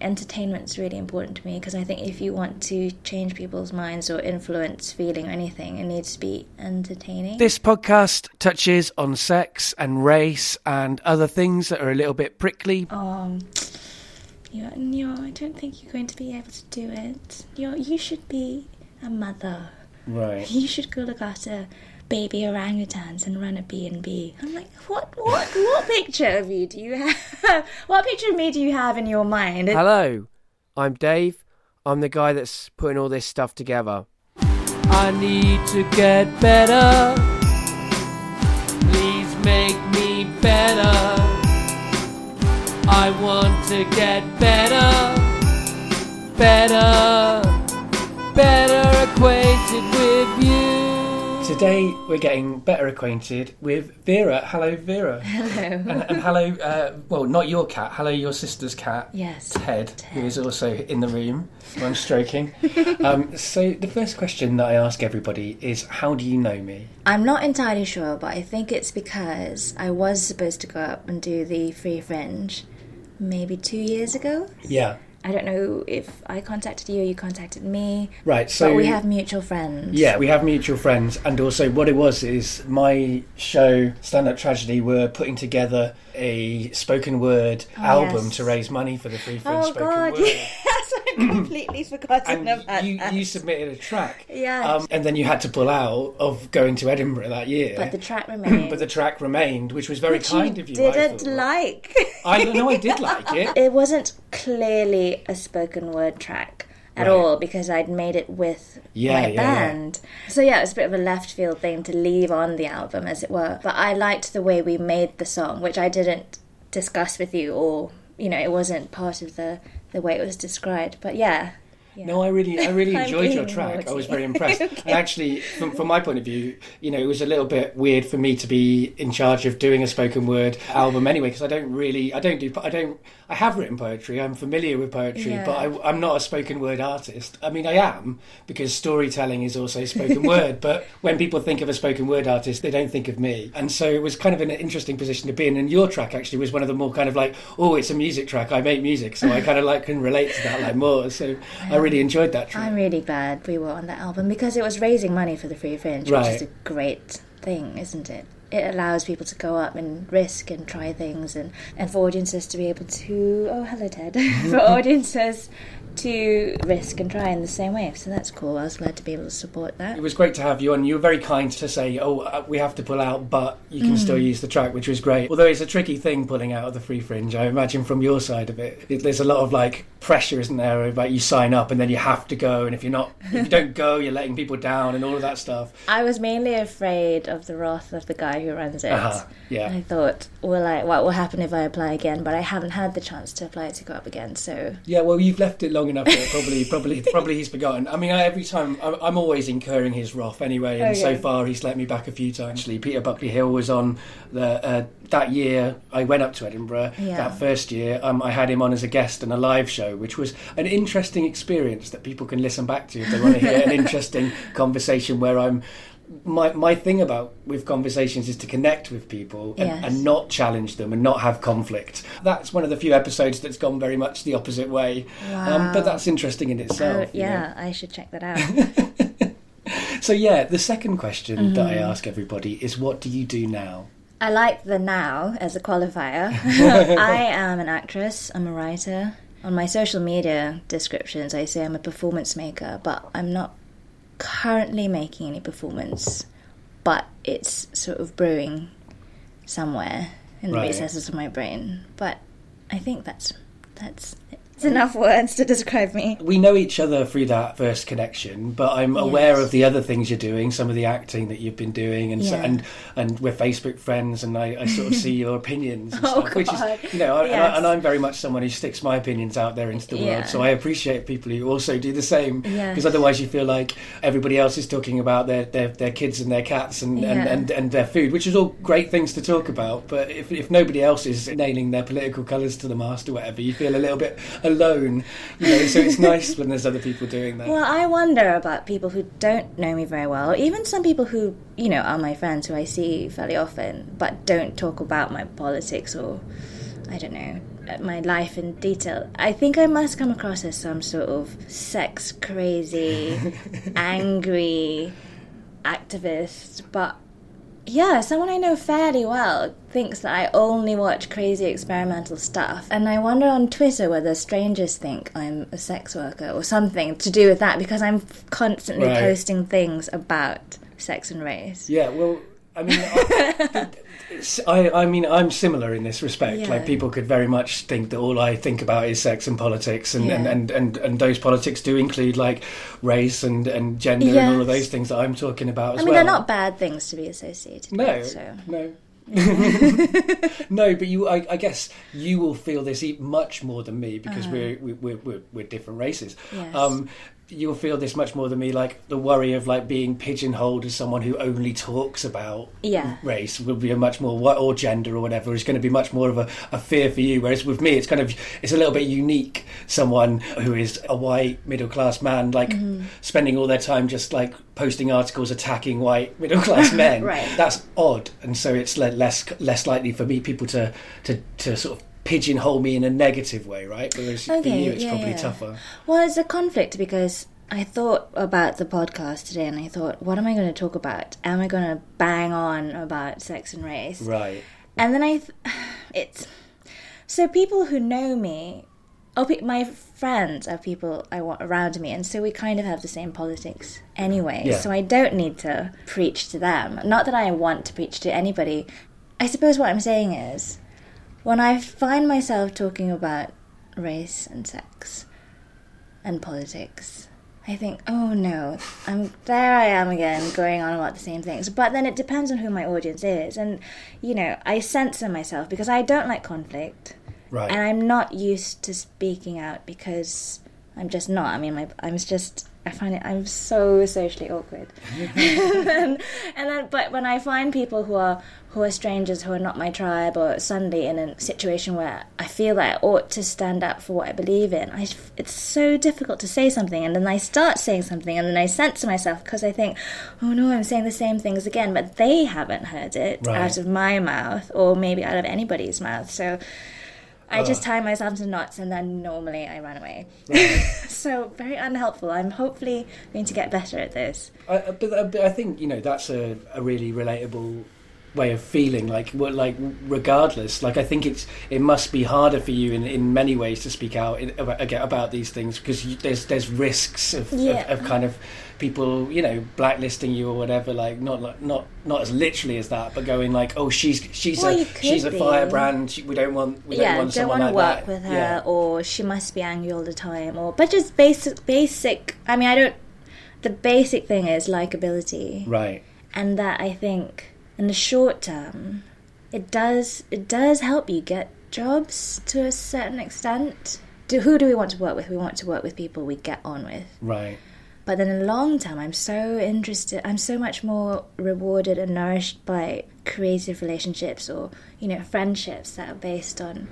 Entertainment's really important to me because I think if you want to change people's minds or influence feeling or anything, it needs to be entertaining. This podcast touches on sex and race and other things that are a little bit prickly. Um, you no, I don't think you're going to be able to do it. You're. you should be a mother. Right. You should go look after baby orangutans and run a B&B. I'm like, what, what, what picture of you do you have? What picture of me do you have in your mind? Hello, I'm Dave. I'm the guy that's putting all this stuff together. I need to get better. Please make me better. I want to get better, better, better acquainted with you. Today we're getting better acquainted with Vera. Hello, Vera. Hello. And, and hello, uh, well, not your cat. Hello, your sister's cat. Yes. Ted, who Ted. is also in the room. I'm stroking. um, so the first question that I ask everybody is, how do you know me? I'm not entirely sure, but I think it's because I was supposed to go up and do the free fringe maybe two years ago. Yeah. I don't know if I contacted you or you contacted me, Right. So but we have mutual friends. Yeah, we have mutual friends, and also what it was is my show, Stand Up Tragedy, were putting together a spoken word Oh, album yes. to raise money for the Free Fringe Oh spoken god, word. yes, I completely forgotten And about you, that. you submitted a track, Yes. um, and then you had to pull out of going to Edinburgh that year. but the track remained. But the track remained, which was very which kind you of you. Didn't thought. like. I know I did like it. it wasn't clearly a spoken word track at Right. all because I'd made it with Yeah, my yeah, yeah. band. So yeah, it was a bit of a left field thing to leave on the album, as it were. But I liked the way we made the song, which I didn't discuss with you, or you know, it wasn't part of the the way it was described. But yeah. yeah. No, I really, I really enjoyed your track. I was very impressed. Okay. And actually, from, from my point of view, you know, it was a little bit weird for me to be in charge of doing a spoken word album anyway, because I don't really, I don't do, I don't, I have written poetry. I'm familiar with poetry, Yeah. but I, I'm not a spoken word artist. I mean, I am because storytelling is also spoken word. But when people think of a spoken word artist, they don't think of me. And so it was kind of an interesting position to be in. And your track actually was one of the more kind of like, oh, it's a music track. I make music, so I kind of like can relate to that like more. So I really enjoyed that track. I'm really glad we were on that album because it was raising money for the Free Fringe, which is a great thing, isn't it? It allows people to go up and risk and try things, and, and for audiences to be able to. Oh, hello, Ted. for audiences to risk and try in the same way. So that's cool. I was glad to be able to support that. It was great to have you and You were very kind to say, "Oh, uh, we have to pull out, but you can still use the track," which was great. Although it's a tricky thing pulling out of the free fringe, I imagine from your side of it, it there's a lot of like pressure, isn't there? About you sign up and then you have to go, and if you're not, if you don't go, you're letting people down, and all of that stuff. I was mainly afraid of the wrath of the guy who runs it. Uh-huh, yeah. I thought, will I? What will happen if I apply again? But I haven't had the chance to apply to go up again. So Yeah, well, you've left it long enough that probably, probably, probably he's forgotten. I mean, I, every time I'm, I'm always incurring his wrath anyway, and so far he's let me back a few times. Actually, Peter Buckley Hill was on the uh, that year. I went up to Edinburgh Yeah. that first year. Um, I had him on as a guest in a live show, which was an interesting experience that people can listen back to if they want to hear an interesting conversation where I'm. My my thing about with conversations is to connect with people and, Yes. and not challenge them and not have conflict. That's one of the few episodes that's gone very much the opposite way. Um, but that's interesting in Oh, itself. you know. yeah, I should check that out. So yeah, the second question that Mm-hmm. I ask everybody is, what do you do now? I like the now as a qualifier. I am an actress, I'm a writer. On my social media descriptions, I say I'm a performance maker, but I'm not currently making any performance, but it's sort of brewing somewhere in the Right. recesses of my brain. But I think that's that's it's enough words to describe me. We know each other through that first connection, but I'm aware of the other things you're doing, some of the acting that you've been doing, and so, and and we're Facebook friends, and I, I sort of see your opinions and Oh, stuff, which is you know, and, I, Yes. and I'm very much someone who sticks my opinions out there into the Yeah. world. So I appreciate people who also do the same, Yes. because otherwise you feel like everybody else is talking about their their, their kids and their cats and, and, and and their food, which is all great things to talk about. But if if nobody else is nailing their political colours to the mast or whatever, you feel a little bit alone. You know, so it's nice when there's other people doing that. Well, I wonder about people who don't know me very well, or even some people who, you know, are my friends who I see fairly often, but don't talk about my politics or, I don't know, my life in detail, I think I must come across as some sort of sex crazy, angry activist. But yeah, someone I know fairly well thinks that I only watch crazy experimental stuff. And I wonder on Twitter whether strangers think I'm a sex worker or something to do with that because I'm constantly Right. posting things about sex and race. Yeah, well, I mean, I, I, mean, I'm similar in this respect. Yeah. Like, people could very much think that all I think about is sex and politics, and, and, Yeah. and, and, and those politics do include like race and, and gender and all of those things that I'm talking about as I mean, well. they're not bad things to be associated No, with. So. no. no, but you, I, I guess you will feel this much more than me because we're, we- we're, we're, we're different races. Uh-huh. Yes. Um, you'll feel this much more than me, like the worry of like being pigeonholed as someone who only talks about Yeah. race will be a much more what or gender or whatever is going to be much more of a, a fear for you. Whereas with me, it's kind of it's a little bit unique. Someone who is a white middle class man, like Mm-hmm. spending all their time just like posting articles attacking white middle class men. Right. That's odd, and so it's le- less less likely for me people to to to sort of pigeonhole me in a negative way, right? Whereas for you, it's yeah, probably yeah. tougher. Well, it's a conflict because I thought about the podcast today and I thought, what am I going to talk about? Am I going to bang on about sex and race? Right. And then I, th- it's so people who know me, oh, pe- my friends are people I want around me, and so we kind of have the same politics anyway. Yeah. So I don't need to preach to them. Not that I want to preach to anybody. I suppose what I'm saying is, when I find myself talking about race and sex and politics. I think, oh no, I'm there. I am again, going on about the same things. But then it depends on who my audience is, and you know, I censor myself because I don't like conflict, Right. and I'm not used to speaking out because I'm just not. I mean, my, I'm just. I find it. I'm so socially awkward, and, then, and then, but when I find people who are who are strangers who are not my tribe, or suddenly in a situation where I feel that I ought to stand up for what I believe in, I, it's so difficult to say something, and then I start saying something, and then I censor myself because I think, oh no, I'm saying the same things again, but they haven't heard it Right. out of my mouth, or maybe out of anybody's mouth, so. I just oh. tie myself to knots and then normally I run away. so very unhelpful. I'm hopefully going to get better at this. I, but, I- but I think you know that's a, a really relatable way of feeling. Like, like regardless, like I think it's it must be harder for you in, in many ways to speak out in, about, again, about these things because you, there's there's risks of, Yeah. of, of kind of people you know blacklisting you or whatever. Like not like not not as literally as that, but going like, oh, she's she's Well, a she's a firebrand. She- We don't want we yeah, don't want don't someone want to like work that. with her, Yeah. or she must be angry all the time, or but just basic, basic. I mean, I don't. The basic thing is likability, Right. and that I think in the short term, it does it does help you get jobs to a certain extent. Do, who do we want to work with? We want to work with people we get on with. Right. But then in the long term, I'm so interested, I'm so much more rewarded and nourished by creative relationships or, you know, friendships that are based on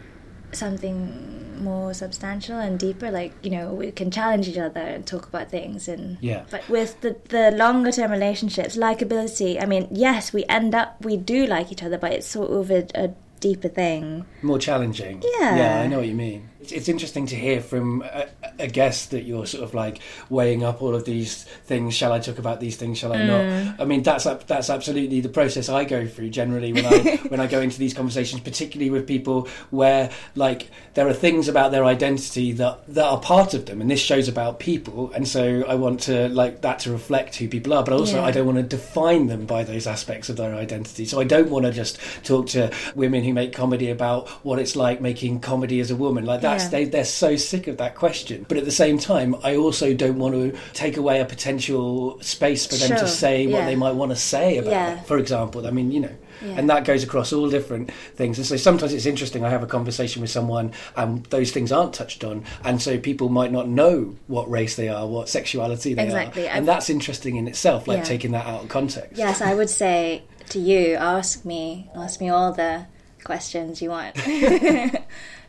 something more substantial and deeper. Like, you know, we can challenge each other and talk about things. And Yeah. But with the, the longer term relationships, likability, I mean, yes, we end up, we do like each other, but it's sort of a, a deeper thing. more challenging. Yeah. yeah, I know what you mean. It's, it's interesting to hear from a, a guest that you're sort of like weighing up all of these things. Shall I talk about these things? Shall I Mm. not? I mean, that's that's absolutely the process I go through generally when I when I go into these conversations, particularly with people where like there are things about their identity that that are part of them, and this show's about people, and so I want to like that to reflect who people are, but also Yeah. I don't want to define them by those aspects of their identity. So I don't want to just talk to women who make comedy about what it's like making comedy as a woman. Like Yeah. they they're so sick of that question. But at the same time, I also don't want to take away a potential space for them Sure, to say what yeah. they might want to say about Yeah. it. For example, I mean, you know. Yeah. And that goes across all different things. And so sometimes it's interesting. I have a conversation with someone, and those things aren't touched on, and so people might not know what race they are, what sexuality they Exactly. are, and that's interesting in itself. Like Yeah. taking that out of context. Yes, I would say to you, ask me, ask me all the questions you want.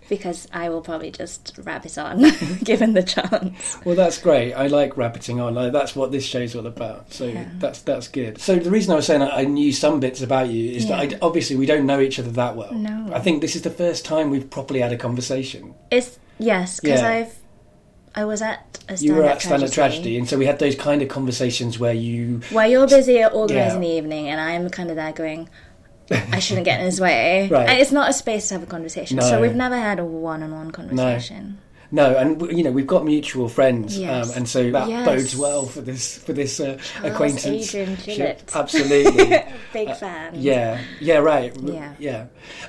because I will probably just rabbit on given the chance. Well, that's great. I like rabbiting on. Like, that's what this show's all about. So Yeah. that's that's good. So the reason I was saying I I knew some bits about you is Yeah. that I, obviously we don't know each other that well. No. I think this is the first time we've properly had a conversation. It's yes, because Yeah. I've I was at a You were at Stand Up tragedy, Tragedy, and so we had those kind of conversations where you. where you're busy organising Yeah. the evening, and I'm kind of there going. I shouldn't get in his way. Right. And it's not a space to have a conversation. No. So we've never had a one-on-one conversation. No, no. and you know we've got mutual friends, Yes. um, and so that Yes. bodes well for this for this uh, acquaintance. Adrian Gillott. Absolutely. Big Uh, fan. Yeah, yeah, right. Yeah. yeah.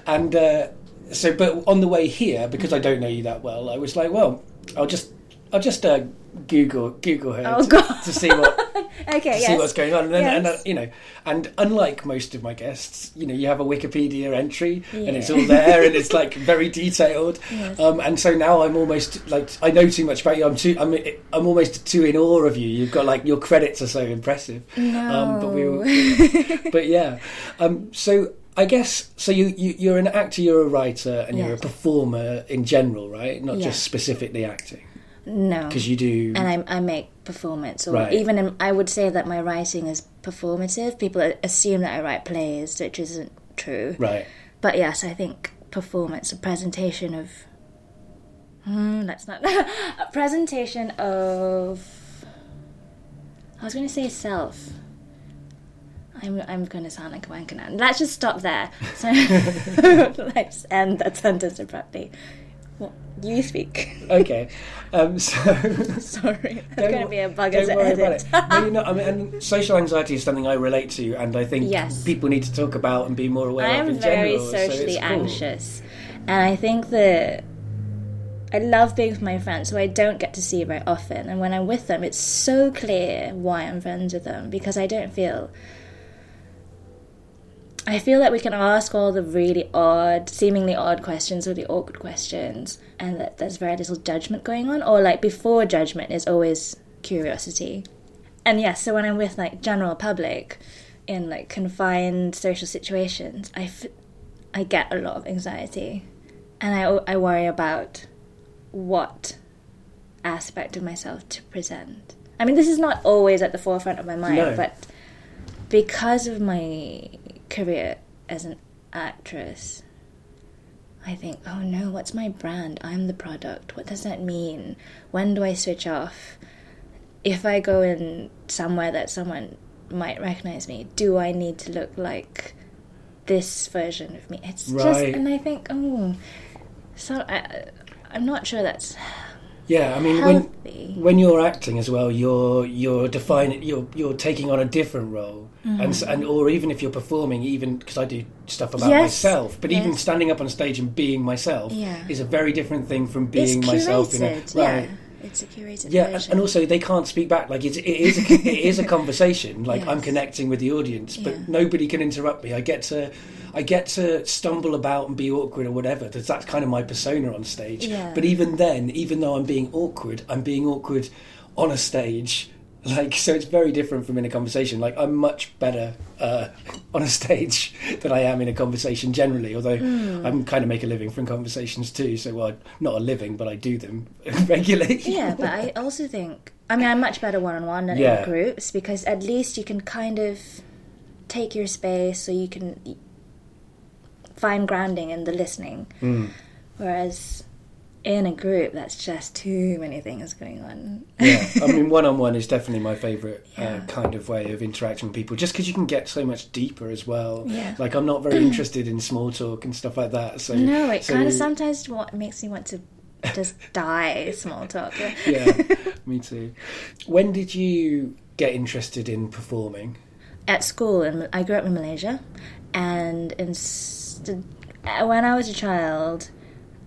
And uh, so, but on the way here, because I don't know you that well, I was like, well, I'll just, I'll just uh, Google Google her Oh, to, to see what Okay. to yes. see what's going on, and, then, and uh, you know, and unlike most of my guests, you know, you have a Wikipedia entry, and it's all there, and it's like very detailed. Yes. Um, and so now I'm almost like I know too much about you. I'm too. I'm. I'm almost too in awe of you. You've got like your credits are so impressive. Um, but we. No. Were, but yeah. Um, so I guess so. You, you you're an actor. You're a writer, and you're a performer in general, right? Not Yeah. just specifically acting, no. because you do. and I, I make performance, or Right. even in, I would say that my writing is performative. People assume that I write plays, which isn't true. right. But yes, I think performance, a presentation of. Hmm, let's not. a presentation of. I was going to say self. I'm, I'm going to sound like a wanker now. Let's just stop there. So let's end that sentence abruptly. Well, you speak. Okay. Um, so. Sorry, there's going to be a bug Don't as an worry edit. about it. No, you're not. I mean, and social anxiety is something I relate to, and I think Yes. people need to talk about and be more aware I of am in very general. so socially cool. anxious, and I think that I love being with my friends, who I don't get to see very often. And when I'm with them, it's so clear why I'm friends with them because I don't feel. I feel that we can ask all the really odd, seemingly odd questions or the awkward questions, and that there's very little judgment going on. Or, like, before judgment is always curiosity. And yes, so when I'm with, like, general public in, like, confined social situations, I, f- I get a lot of anxiety. And I, I worry about what aspect of myself to present. I mean, this is not always at the forefront of my mind, No. but because of my career as an actress, I think, oh no, what's my brand? I'm the product. What does that mean? When do I switch off? If I go in somewhere that someone might recognize me, do I need to look like this version of me? It's just, and I think, oh, so I, I'm not sure that's Yeah, I mean, healthy. when when you're acting as well, you're you're defining you're you're taking on a different role, and s and or even if you're performing, even because I do stuff about Mm-hmm. Yes, myself, but even standing up on stage and being myself Yeah. is a very different thing from it's being curated, myself in a yeah. It's a curated Yeah, and, version. and also they can't speak back. Like it's, it is, a, it is a conversation. Like I'm connecting with the audience, but Yeah. nobody can interrupt me. I get to, I get to stumble about and be awkward or whatever. That's, that's kind of my persona on stage. Yeah. But even then, even though I'm being awkward, I'm being awkward on a stage. Like so, it's very different from in a conversation. Like I'm much better uh, on a stage than I am in a conversation generally. Although Hmm. I'm kind of make a living from conversations too. So well, not a living, but I do them regularly. yeah, but I also think I mean I'm much better one on one than Yeah. in groups because at least you can kind of take your space so you can find grounding in the listening. Mm. Whereas in a group, that's just too many things going on. yeah, I mean, one on one is definitely my favourite Yeah. uh, kind of way of interacting with people, just because you can get so much deeper as well. Yeah. Like, I'm not very interested in small talk and stuff like that. So no, it so- kind of sometimes what makes me want to just die small talk. Yeah, me too. When did you get interested in performing? at school, and I grew up in Malaysia, and in when I was a child,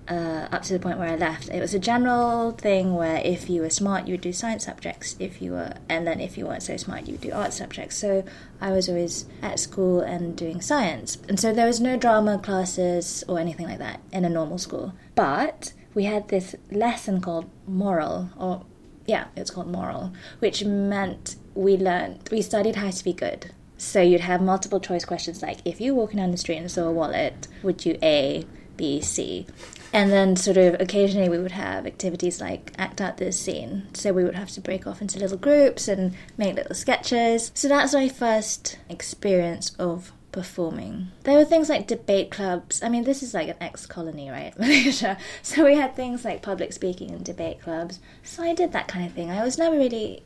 uh, up to the point where I left, it was a general thing where if you were smart, you would do science subjects. If you were, and then if you weren't so smart, you would do art subjects. So I was always at school and doing science, and so there was no drama classes or anything like that in a normal school. But we had this lesson called moral, or yeah, it's called moral, which meant we learned, we studied how to be good. So you'd have multiple choice questions like, if you're walking down the street and saw a wallet, would you A, B, C? And then, sort of, occasionally we would have activities like act out this scene. So we would have to break off into little groups and make little sketches. So that's my first experience of performing. There were things like debate clubs. I mean, this is like an ex colony, right? Malaysia. So we had things like public speaking and debate clubs. So I did that kind of thing. I was never really.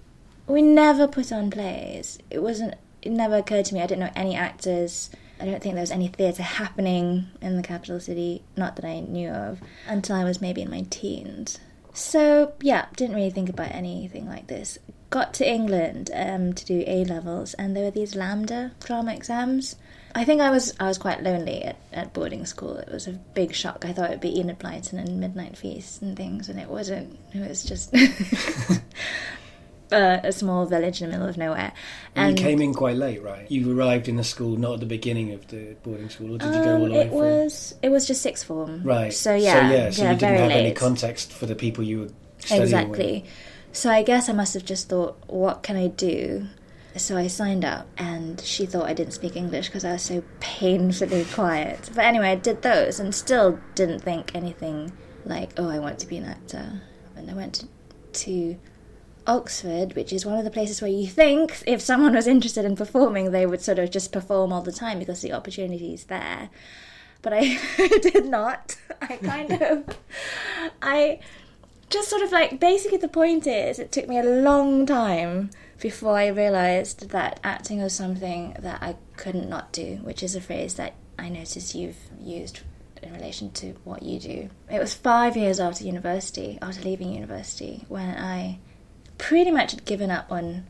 We never put on plays. It wasn't. It never occurred to me. I didn't know any actors. I don't think there was any theatre happening in the capital city, not that I knew of, until I was maybe in my teens. So, yeah, didn't really think about anything like this. Got to England um, to do A levels, and there were these LAMDA drama exams. I think I was I was quite lonely at, at boarding school. It was a big shock. I thought it would be Enid Blyton and Midnight Feast and things, and it wasn't. It was just uh, a small village in the middle of nowhere. And you came in quite late, right? You arrived in the school not at the beginning of the boarding school, or did you go all the um, way it through? was it was just sixth form, Right. So yeah, So yeah. So you didn't have late. any context for the people you were studying Exactly. with. So I guess I must have just thought, what can I do? So I signed up, and she thought I didn't speak English because I was so painfully quiet. But anyway, I did those and still didn't think anything like, oh, I want to be an actor. And I went to, to Oxford, which is one of the places where you think if someone was interested in performing, they would sort of just perform all the time because the opportunity is there. But I did not. I kind of, I just sort of like basically the point is it took me a long time before I realized that acting was something that I couldn't not do, which is a phrase that I noticed you've used in relation to what you do. It was five years after university, after leaving university, when I pretty much had given up on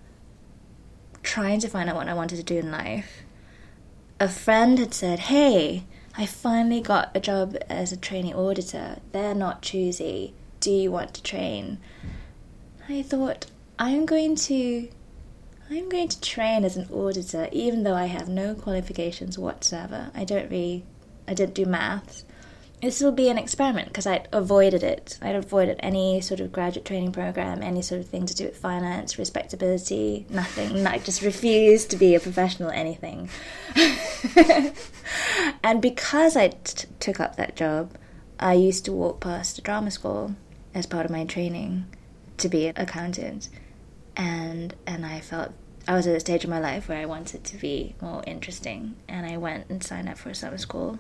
trying to find out what I wanted to do in life. A friend had said, Hey, I finally got a job as a trainee auditor. They're not choosy. Do you want to train? I thought, I'm going to. I'm going to train as an auditor, even though I have no qualifications whatsoever. I don't really. I didn't do maths. This will be an experiment because I'd avoided it. I'd avoided any sort of graduate training program, any sort of thing to do with finance, respectability, nothing. I just refused to be a professional anything. and because I t- took up that job, I used to walk past a drama school as part of my training to be an accountant, and and I felt I was at a stage in my life where I wanted to be more interesting, and I went and signed up for a summer school,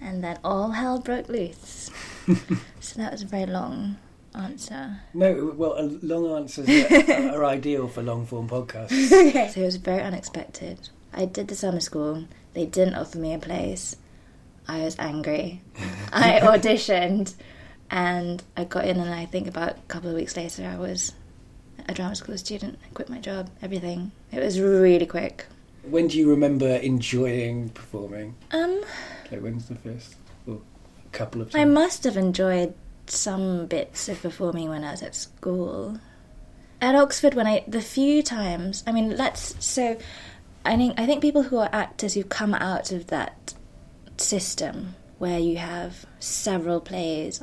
and then all hell broke loose. so that was a very long answer. No, well, long answers are, are ideal for long form podcasts. So it was very unexpected. I did the summer school. They didn't offer me a place. I was angry. I auditioned and I got in, and I think about a couple of weeks later, I was a drama school student. I quit my job, everything. It was really quick. When do you remember enjoying performing? Um, Like, when's the first? Or a couple of I must have enjoyed some bits of performing when I was at school. At Oxford, when I the few times, I mean, let's so, I think I think people who are actors who come out of that system where you have several plays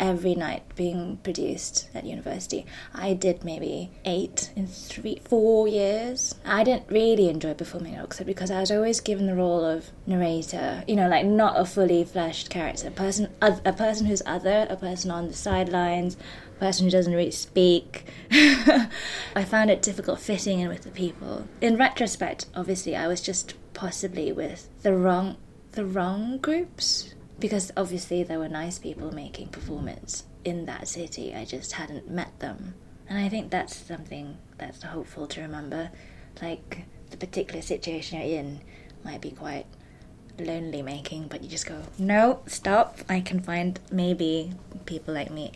every night being produced at university. I did maybe eight in three, four years. I didn't really enjoy performing at Oxford because I was always given the role of narrator. You know, like not a fully fleshed character, a person, a person who's other, a person on the sidelines, a person who doesn't really speak. I found it difficult fitting in with the people. In retrospect, obviously, I was just possibly with the wrong, the wrong groups because obviously there were nice people making performance in that city. I just hadn't met them. And I think that's something that's hopeful to remember. Like the particular situation you're in might be quite lonely making, but you just go, no, stop. I can find maybe people like me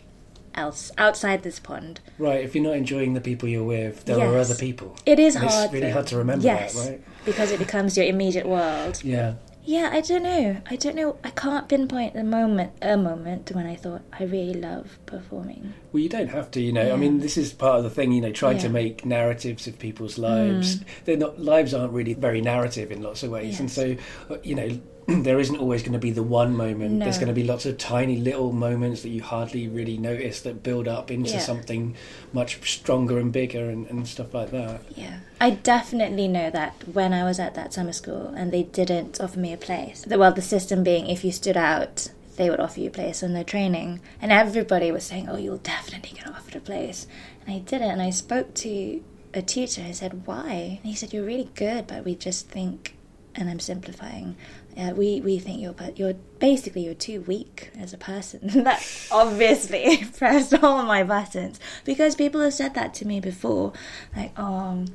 else outside this pond. Right, if you're not enjoying the people you're with, there are other people. It is And hard. It's really though. hard to remember yes, that, right? Because it becomes your immediate world. Yeah. Yeah, I don't know. I don't know. I can't pinpoint the moment, a moment when I thought I really love performing. Well, you don't have to, you know. I mean, this is part of the thing, you know, trying to make narratives of people's lives. Mm. They're not lives aren't really very narrative in lots of ways, and so uh, you know, there isn't always going to be the one moment. There's going to be lots of tiny little moments that you hardly really notice that build up into Yeah. something much stronger and bigger and, and stuff like that. Yeah. I definitely know that when I was at that summer school and they didn't offer me a place. The- Well, the system being if you stood out, they would offer you a place on their training. And everybody was saying, oh, you'll definitely get offered a place. And I didn't. And I spoke to a teacher. I said, why? And he said, you're really good, but we just think, and I'm simplifying, uh, we, we think you're, but you're basically you're too weak as a person. that obviously pressed all my buttons because people have said that to me before, like, um,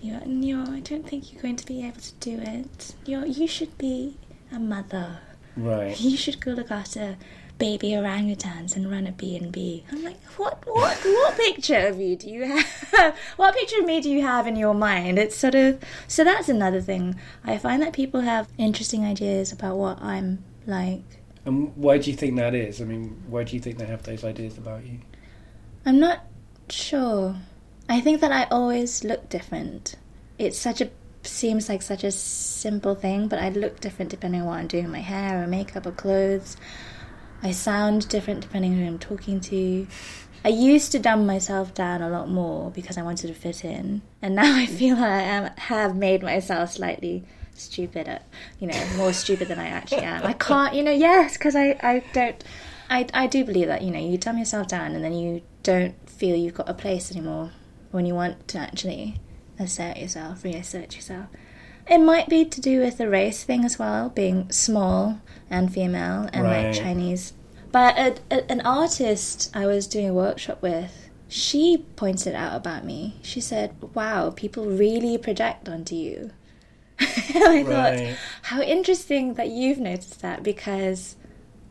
you're no I don't think you're going to be able to do it. You you should be a mother. Right. You should go look after baby orangutans and run a B&B. I'm like, what, what, what picture of you do you have? what picture of me do you have in your mind? It's sort of, so that's another thing. I find that people have interesting ideas about what I'm like. And why do you think that is? I mean, why do you think they have those ideas about you? I'm not sure. I think that I always look different. It's such a seems like such a simple thing, but I look different depending on what I'm doing my hair or makeup or clothes. I sound different depending on who I'm talking to. I used to dumb myself down a lot more because I wanted to fit in, and now I feel I am, have made myself slightly stupid, you know, more stupid than I actually am. I can't, you know, yes, because I, I don't, I, I do believe that, you know, you dumb yourself down and then you don't feel you've got a place anymore when you want to actually assert yourself, reassert yourself. It might be to do with the race thing as well, being small and female and Right. like Chinese. But a, a, an artist I was doing a workshop with, she pointed out about me. She said, "Wow, people really project onto you." I thought, how interesting that you've noticed that because,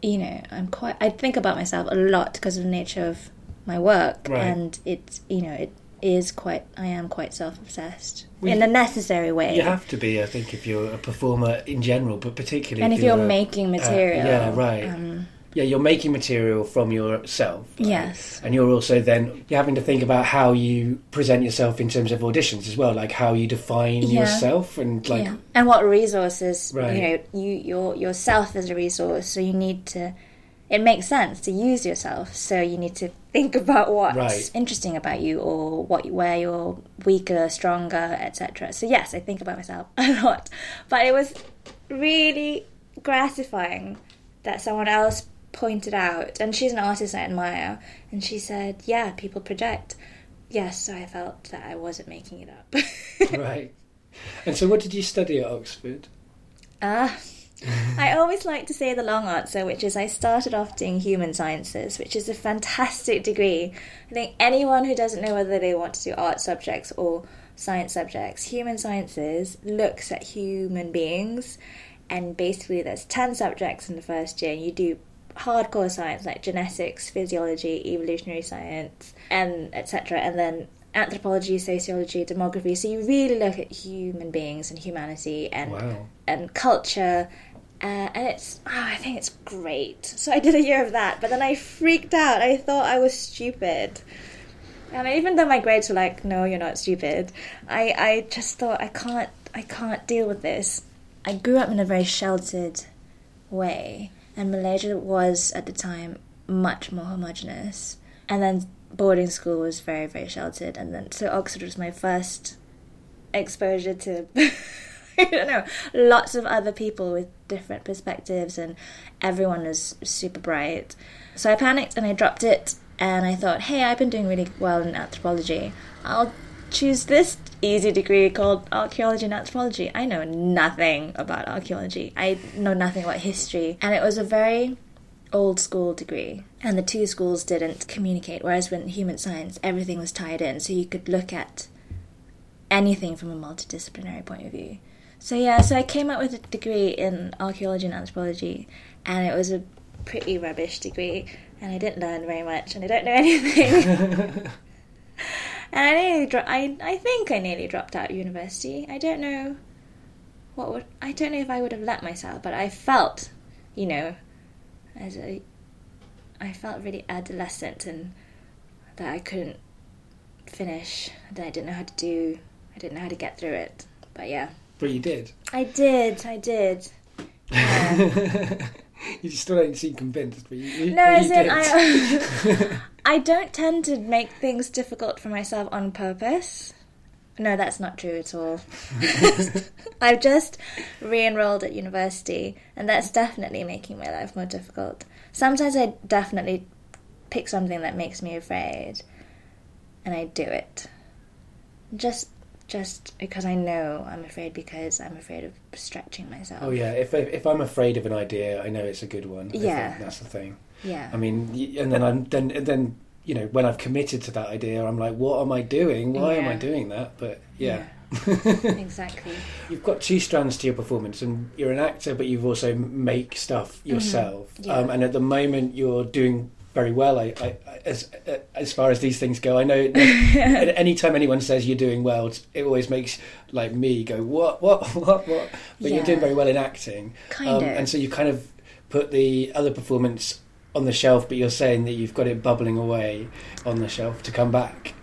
you know, I'm quite. I think about myself a lot because of the nature of my work, Right. and it's you know it is quite. I am quite self obsessed Well, in a necessary way. You have to be, I think, if you're a performer in general, but particularly and if you're a- making uh, material, yeah, right. Um, yeah, you're making material from yourself. right? Yes. And you're also then you're having to think about how you present yourself in terms of auditions as well, like how you define Yeah. yourself and like yeah. and what resources Right. you know you your yourself as a resource so you need to it makes sense to use yourself so you need to think about what's Right. interesting about you or what where you're weaker stronger etc so yes i think about myself a lot but it was really gratifying that someone else pointed out and she's an artist i admire and she said yeah people project yes so i felt that i wasn't making it up right. And so, what did you study at Oxford? Ah, I always like to say the long answer, which is I started off doing human sciences, which is a fantastic degree. I think anyone who doesn't know whether they want to do art subjects or science subjects, human sciences looks at human beings, and basically there's 10 subjects in the first year, and you do hardcore science like genetics, physiology, evolutionary science, and etc. And then anthropology, sociology, demography. So you really look at human beings and humanity and Wow. and culture. Uh, and it's, oh, I think it's great. So I did a year of that, but then I freaked out. I thought I was stupid. And even though my grades were like, no, you're not stupid, I, I just thought I can't, I can't deal with this. I grew up in a very sheltered way, and Malaysia was at the time much more homogenous. And then boarding school was very, very sheltered, and then so Oxford was my first exposure to I don't know. Lots of other people with different perspectives and everyone was super bright. So I panicked and I dropped it and I thought hey I've been doing really well in anthropology. I'll choose this easy degree called archaeology and anthropology. I know nothing about archaeology. I know nothing about history. And it was a very old school degree and the two schools didn't communicate whereas with human science everything was tied in so you could look at anything from a multidisciplinary point of view. So yeah, so I came up with a degree in archaeology and anthropology, and it was a pretty rubbish degree, and I didn't learn very much, and I don't know anything. and I nearly, dro- I I think I nearly dropped out of university. I don't know what would I don't know if I would have let myself, but I felt, you know, as a I felt really adolescent and that I couldn't finish, that I didn't know how to do, I didn't know how to get through it. But yeah, But you did. I did, I did. you still don't seem convinced, but you, you, No, as in. I, I don't tend to make things difficult for myself on purpose. No, that's not true at all. I've just re enrolled at university, and that's definitely making my life more difficult. Sometimes I definitely pick something that makes me afraid, and I do it. Just just because I know I'm afraid because I'm afraid of stretching myself. Oh yeah, if if I'm afraid of an idea, I know it's a good one. Yeah. that's the thing. Yeah. I mean, and then I'm then and then you know when I've committed to that idea, I'm like, what am I doing? Why am I doing that? But yeah. exactly. You've got two strands to your performance, and you're an actor, but you've also make stuff yourself. Mm-hmm. Yeah. Um, and at the moment, you're doing very well. I, I, as as far as these things go, I know. at any time anyone says you're doing well, it always makes like me go, what, what, what, what? But you're doing very well in acting, Kind um, of. and so you kind of put the other performance on the shelf, but you're saying that you've got it bubbling away on the shelf to come back.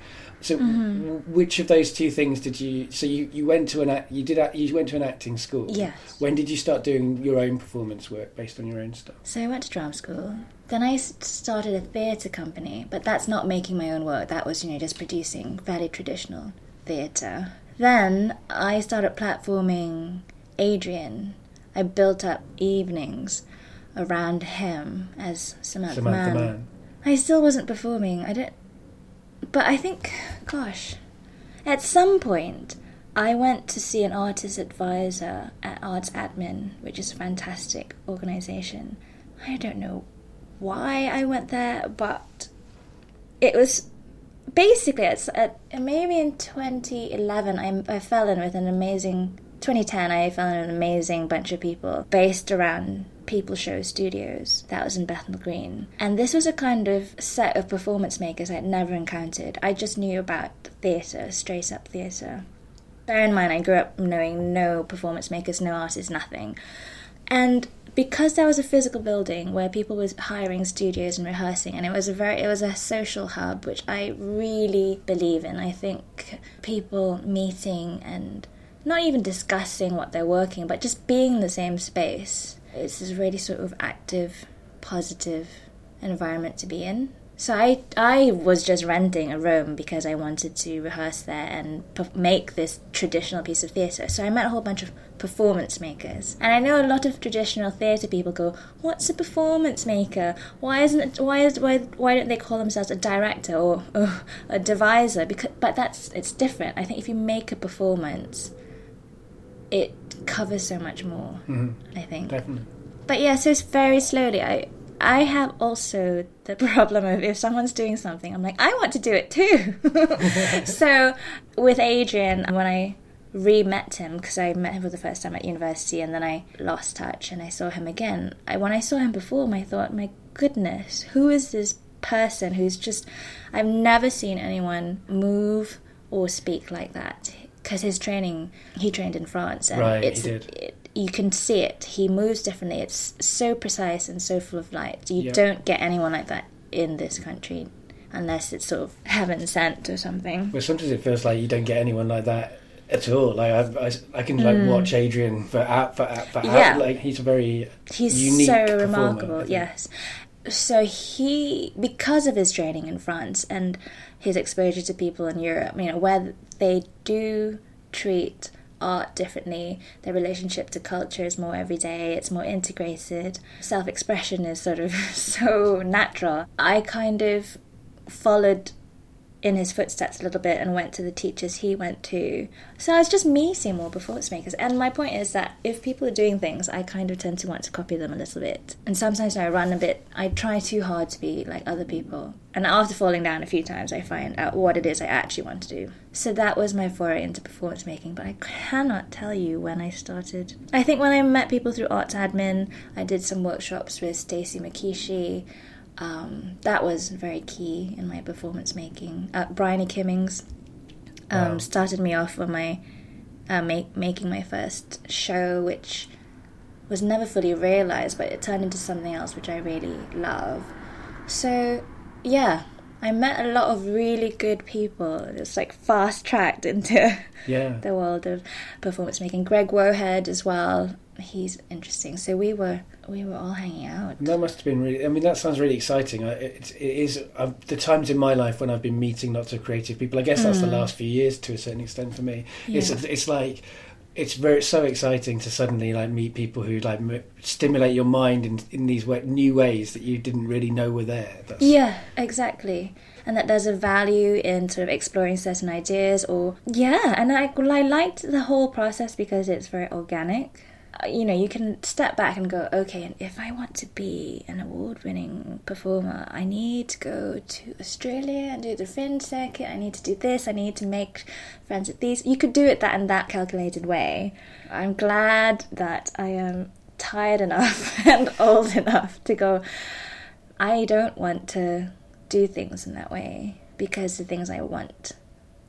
So, Mm-hmm. which of those two things did you? So you, you went to an you did you went to an acting school. Yes. When did you start doing your own performance work based on your own stuff? So I went to drama school. Then I started a theatre company, but that's not making my own work. That was, you know, just producing fairly traditional theatre. Then I started platforming Adrian. I built up evenings around him as Samantha, Samantha Mann. Mann. I still wasn't performing. I don't. But I think, gosh, at some point, I went to see an artist advisor at Artsadmin, which is a fantastic organization. I don't know why I went there, but it was basically it's at, maybe in 2011 I, I fell in with an amazing 2010 i fell in with an amazing bunch of people based around Peopleshow studios that was in bethnal green. And this was a kind of set of performance makers i'd never encountered. I just knew about theatre straight up theatre. Bear in mind i grew up knowing no performance makers no artists nothing. And because there was a physical building where people was hiring studios and rehearsing and it was a very it was a social hub which i really believe in. I think people meeting and not even discussing what they're working but just being in the same space it's this really sort of active positive environment to be in so I, I was just renting a room because I wanted to rehearse there and make this traditional piece of theatre. So I met a whole bunch of performance makers, and I know a lot of traditional theatre people go, "What's a performance maker? Why isn't it? Why is why why don't they call themselves a director or, or a deviser?" Because but that's it's different. I think if you make a performance, it covers so much more. Mm-hmm. I think Definitely. but yeah, so it's very slowly. I I have also the problem of if someone's doing something, I'm like, I want to do it too. so with Adrian, when I re-met him because I met him for the first time at university, and then I lost touch, and I saw him again. I, when I saw him perform, I thought, my goodness, who is this person who's just? I've never seen anyone move or speak like that. Because his training, he trained in France, and Right, he it's did. it, you can see it. He moves differently. It's so precise and so full of light. You Yeah. don't get anyone like that in this country unless it's sort of heaven sent or something. Well, sometimes it feels like you don't get anyone like that at all. Like I've, I, I can like mm. watch Adrian for out for out for. Yeah. Like he's a very He's unique so remarkable, yes. So he, because of his training in France and his exposure to people in Europe, you know, where they do treat art differently, their relationship to culture is more everyday, it's more integrated, self expression is sort of so natural. I kind of followed in his footsteps a little bit and went to the teachers he went to. So it's just me seeing more performance makers. And my point is that if people are doing things, I kind of tend to want to copy them a little bit. And sometimes I run a bit, I try too hard to be like other people. And after falling down a few times, I find out what it is I actually want to do. So that was my foray into performance making, but I cannot tell you when I started. I think when I met people through Artsadmin, I did some workshops with Stacy Makishi. Um, that was very key in my performance making. Uh, Bryony Kimmings um, Wow. started me off on my uh, make, making my first show, which was never fully realized, but it turned into something else which I really love. So, yeah, I met a lot of really good people. It's like fast tracked into Yeah. the world of performance making. Greg Wohead as well. he's interesting. So we were we were all hanging out. That must have been really. I mean, that sounds really exciting. It, it is uh, the times in my life when I've been meeting lots of creative people. I guess that's the Mm. last few years to a certain extent for me. It's it's like it's very so exciting to suddenly like meet people who like m- stimulate your mind in in these way, new ways that you didn't really know were there. That's, Yeah, exactly. And that there's a value in sort of exploring certain ideas, or yeah, and I, I liked the whole process because it's very organic. You know, you can step back and go, okay, and if I want to be an award-winning performer, I need to go to Australia and do the fringe circuit. I need to do this. I need to make friends with these. You could do it that in that calculated way. I'm glad that I am tired enough and old enough to go. I don't want to do things in that way because the things I want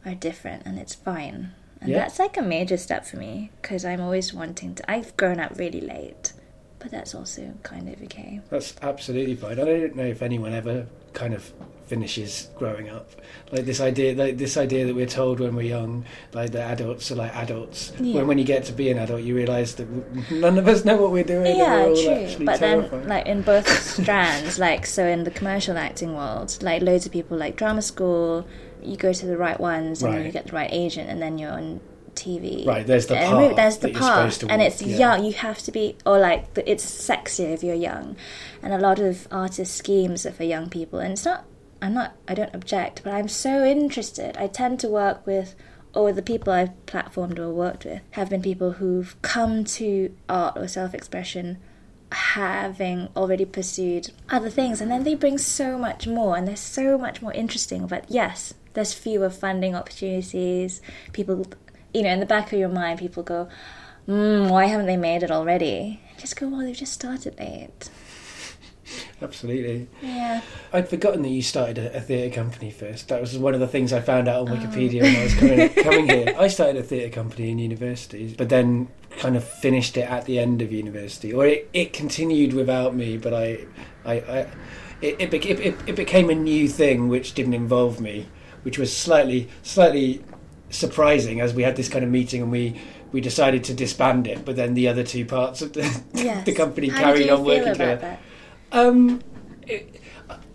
are different and it's fine. And Yeah. that's like a major step for me because I'm always wanting to. I've grown up really late, but that's also kind of okay. That's absolutely fine. I don't know if anyone ever kind of finishes growing up. Like this idea, like this idea that we're told when we're young, like that adults are like adults. Yeah. When when you get to be an adult, you realise that none of us know what we're doing. yeah, we're true. But terrified. then, like in both strands, like so in the commercial acting world, like loads of people like drama school, you go to the right ones and then Right. you get the right agent, and then you're on TV. Right, there's the And path there's the path, and it's yeah. young. You have to be, or like it's sexier if you're young, and a lot of artist schemes are for young people, and it's not. I'm not. I don't object, but I'm so interested. I tend to work with, or the people I've platformed or worked with have been people who've come to art or self-expression having already pursued other things and then they bring so much more and they're so much more interesting but yes there's fewer funding opportunities people you know in the back of your mind people go mm, why haven't they made it already just go well they've just started late Absolutely. yeah I'd forgotten that you started a, a theatre company first. That was one of the things I found out on Oh. Wikipedia when I was coming, coming here. I started a theatre company in university, but then kind of finished it at the end of university, or it, it continued without me. But I, I, I it, it, it, it, it became a new thing which didn't involve me, which was slightly slightly surprising as we had this kind of meeting and we. We decided to disband it, but then the other two parts of the, yes the company How carried on working together. Um, it,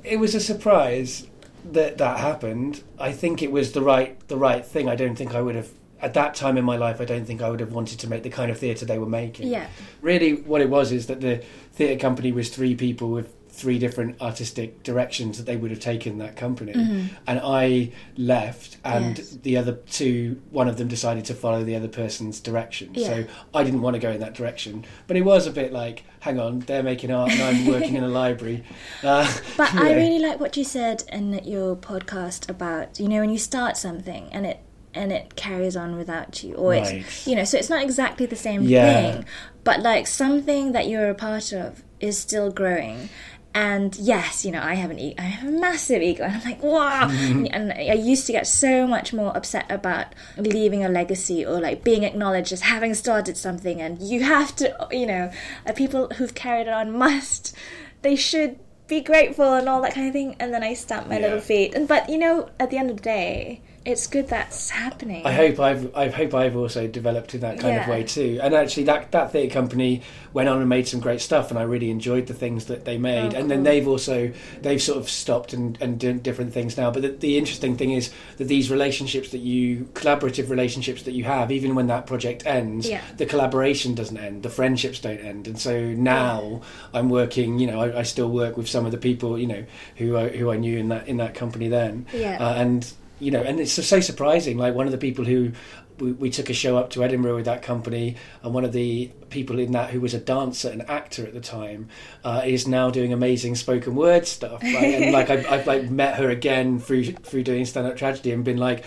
it was a surprise that that happened. I think it was the right the right thing. I don't think I would have at that time in my life. I don't think I would have wanted to make the kind of theatre they were making. yeah Really, what it was is that the theatre company was three people with three different artistic directions that they would have taken that company, Mhm. and I left, and Yes. the other two, one of them decided to follow the other person's direction. Yeah. So I didn't want to go in that direction, but it was a bit like, hang on, they're making art and I'm working in a library. Uh, But I know. really like what you said in your podcast about you know when you start something and it and it carries on without you, or Right. it's you know so it's not exactly the same Yeah. thing, but like something that you're a part of is still growing. And yes, you know, I have an I have a massive ego, and I'm like, wow. And I used to get so much more upset about leaving a legacy or like being acknowledged as having started something, and you have to, you know, uh, people who've carried it on must, they should be grateful and all that kind of thing. And then I stamp my Yeah. little feet. And but you know, at the end of the day, it's good that's happening. I hope I've I hope I've also developed in that kind of way too. And actually, that that theatre company went on and made some great stuff, and I really enjoyed the things that they made. Oh, and then they've also they've sort of stopped and and doing different things now. But the, the interesting thing is that these relationships that you collaborative relationships that you have, even when that project ends, Yeah. the collaboration doesn't end, the friendships don't end. And so now I'm working. You know, I, I still work with some of the people you know who I, who I knew in that in that company then Yeah. uh, and you know, and it's so, surprising. Like one of the people who we, we took a show up to Edinburgh with that company, and one of the people in that who was a dancer and actor at the time uh, is now doing amazing spoken word stuff. Like, and like I've, I've like met her again through through doing stand up tragedy and been like,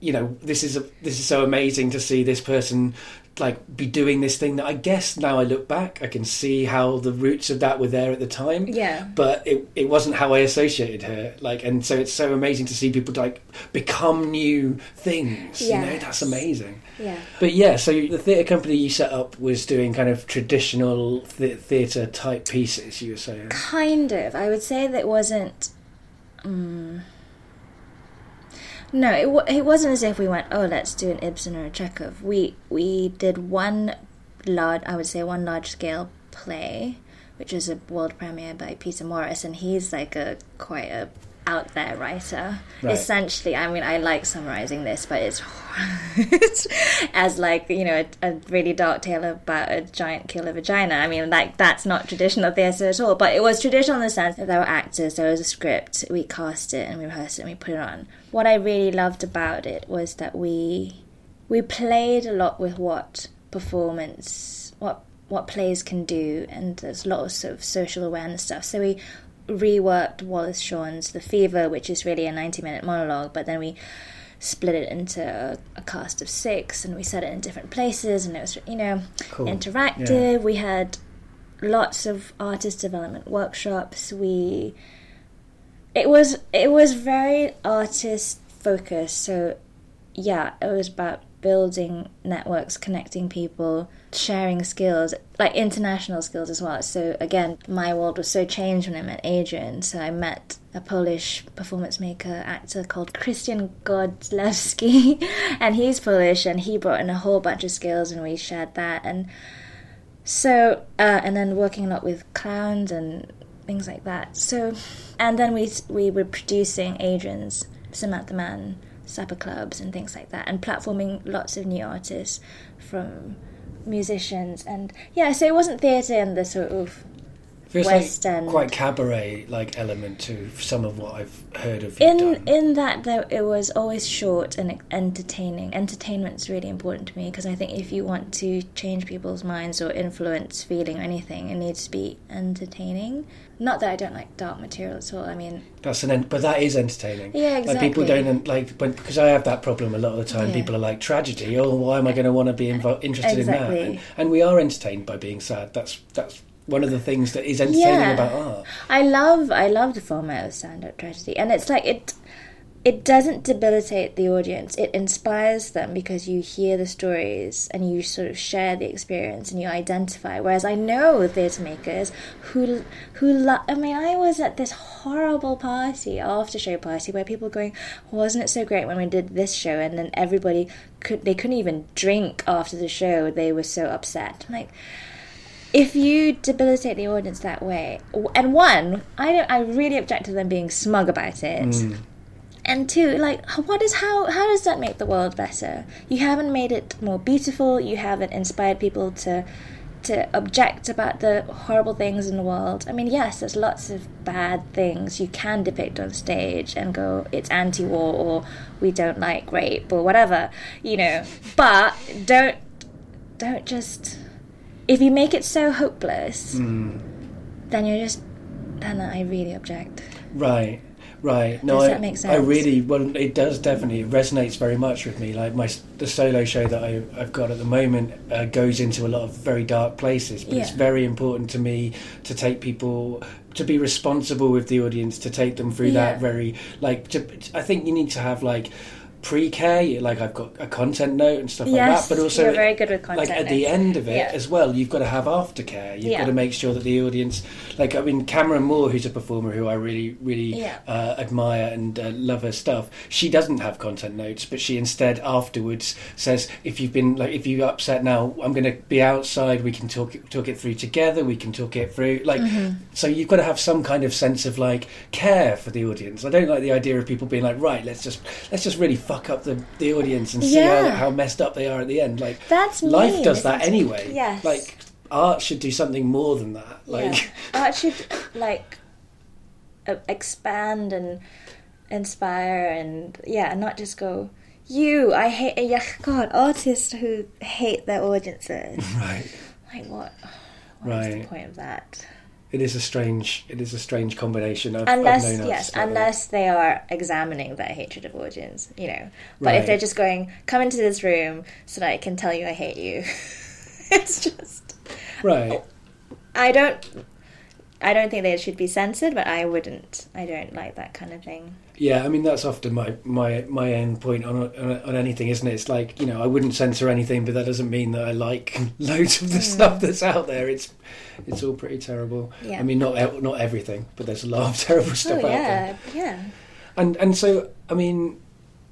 you know, this is a, this is so amazing to see this person like be doing this thing that I guess now I look back I can see how the roots of that were there at the time yeah. but it, it wasn't how I associated her. Like, and so it's so amazing to see people like become new things. You know, that's amazing. Yeah. But yeah, so the theatre company you set up was doing kind of traditional th- theatre type pieces. You were saying, Kind of. I would say that it wasn't. Um, no, it, wa- it wasn't as if we went, oh, let's do an Ibsen or a Chekhov. We we did one large, I would say, one large scale play, which is a world premiere by Peter Morris, and he's like a quite a out there writer. Right. Essentially, I mean, I like summarizing this, but it's, it's as like you know a, a, really dark tale about a giant killer vagina. I mean, like that's not traditional theatre at all, but it was traditional in the sense that there were actors, there was a script, we cast it and we rehearsed it and we put it on. What I really loved about it was that we we played a lot with what performance, what what plays can do, and there's a lot of sort of social awareness stuff. So we reworked Wallace Shawn's The Fever, which is really a 90 minute monologue, but then we split it into a, a, cast of six and we set it in different places and it was, you know, cool. interactive. Yeah. We had lots of artist development workshops. We it was it was very artist focused. So yeah, it was about building networks, connecting people, sharing skills, like international skills as well. So again, my world was so changed when I met Adrian. So I met a Polish performance maker actor called Christian Godlewski, and he's Polish, and he brought in a whole bunch of skills, and we shared that. And so, uh, and then working a lot with clowns and things like that. So, and then we we were producing Adrian's Samantha Mann supper clubs and things like that, and platforming lots of new artists from musicians. And yeah, so it wasn't theatre and the sort of Feels West like End. quite cabaret like element to some of what I've heard of. In done. in that though, it was always short and entertaining. Entertainment's really important to me because I think if you want to change people's minds or influence feeling or anything, it needs to be entertaining. Not that I don't like dark material at all. I mean, that's an but that is entertaining. Yeah, exactly. Like people don't like but because I have that problem a lot of the time. Yeah. People are like tragedy. Oh, why am I going to want to be invo- interested Exactly. in that? And, and we are entertained by being sad. That's that's one of the things that is entertaining Yeah. about art. I love I love the format of stand up tragedy, and it's like it it doesn't debilitate the audience. It inspires them because you hear the stories and you sort of share the experience and you identify. Whereas I know theatre makers who who lo- I mean, I was at this horrible party, after show party, where people were going, oh, "Wasn't it so great when we did this show?" And then everybody could they couldn't even drink after the show. They were so upset. I'm like if you debilitate the audience that way, and one, I don't, I really object to them being smug about it. Mm. And two, like, what is how how does that make the world better? You haven't made it more beautiful. You haven't inspired people to to object about the horrible things in the world. I mean, yes, there's lots of bad things you can depict on stage and go, it's anti-war or we don't like rape or whatever, you know. But don't don't just if you make it so hopeless, then you're just then I really object. Right, right. No, Does I, that make sense? I really well. It does definitely. It resonates very much with me. Like my the solo show that I, I've got at the moment uh, goes into a lot of very dark places, but it's very important to me to take people to be responsible with the audience to take them through Yeah. that very like. To, I think you need to have like pre-care like i've got a content note and stuff Yes, like that but also you're very good with content like at the end of it Yeah. as well you've got to have aftercare you've Yeah. got to make sure that the audience like i mean cameron moore who's a performer who i really really Yeah. uh, admire and uh, love her stuff she doesn't have content notes but she instead afterwards says if you've been like if you're upset now i'm going to be outside we can talk it, talk it through together we can talk it through like Mm-hmm. so you've got to have some kind of sense of like care for the audience i don't like the idea of people being like right let's just let's just really fuck up the the audience and see Yeah. how, how messed up they are at the end like That's life mean, does that anyway Yes. like art should do something more than that like yeah. art should like uh, expand and inspire and yeah, and not just go. You, I hate. Yeah, God, artists who hate their audiences. right like what? What is the Right. point of that? it is a strange it is a strange combination I've, I've unless known yes, that. unless they are examining their hatred of audience, you know. But Right. if they're just going, come into this room so that I can tell you I hate you, it's just right I don't. I don't think they should be censored, but I wouldn't. I don't like that kind of thing. Yeah, I mean that's often my my my end point on, on on anything, isn't it? It's like you know I wouldn't censor anything, but that doesn't mean that I like loads of the hmm. stuff that's out there. It's it's all pretty terrible. Yeah. I mean not not everything, but there's a lot of terrible oh, stuff oh out there. yeah, yeah. And and so I mean,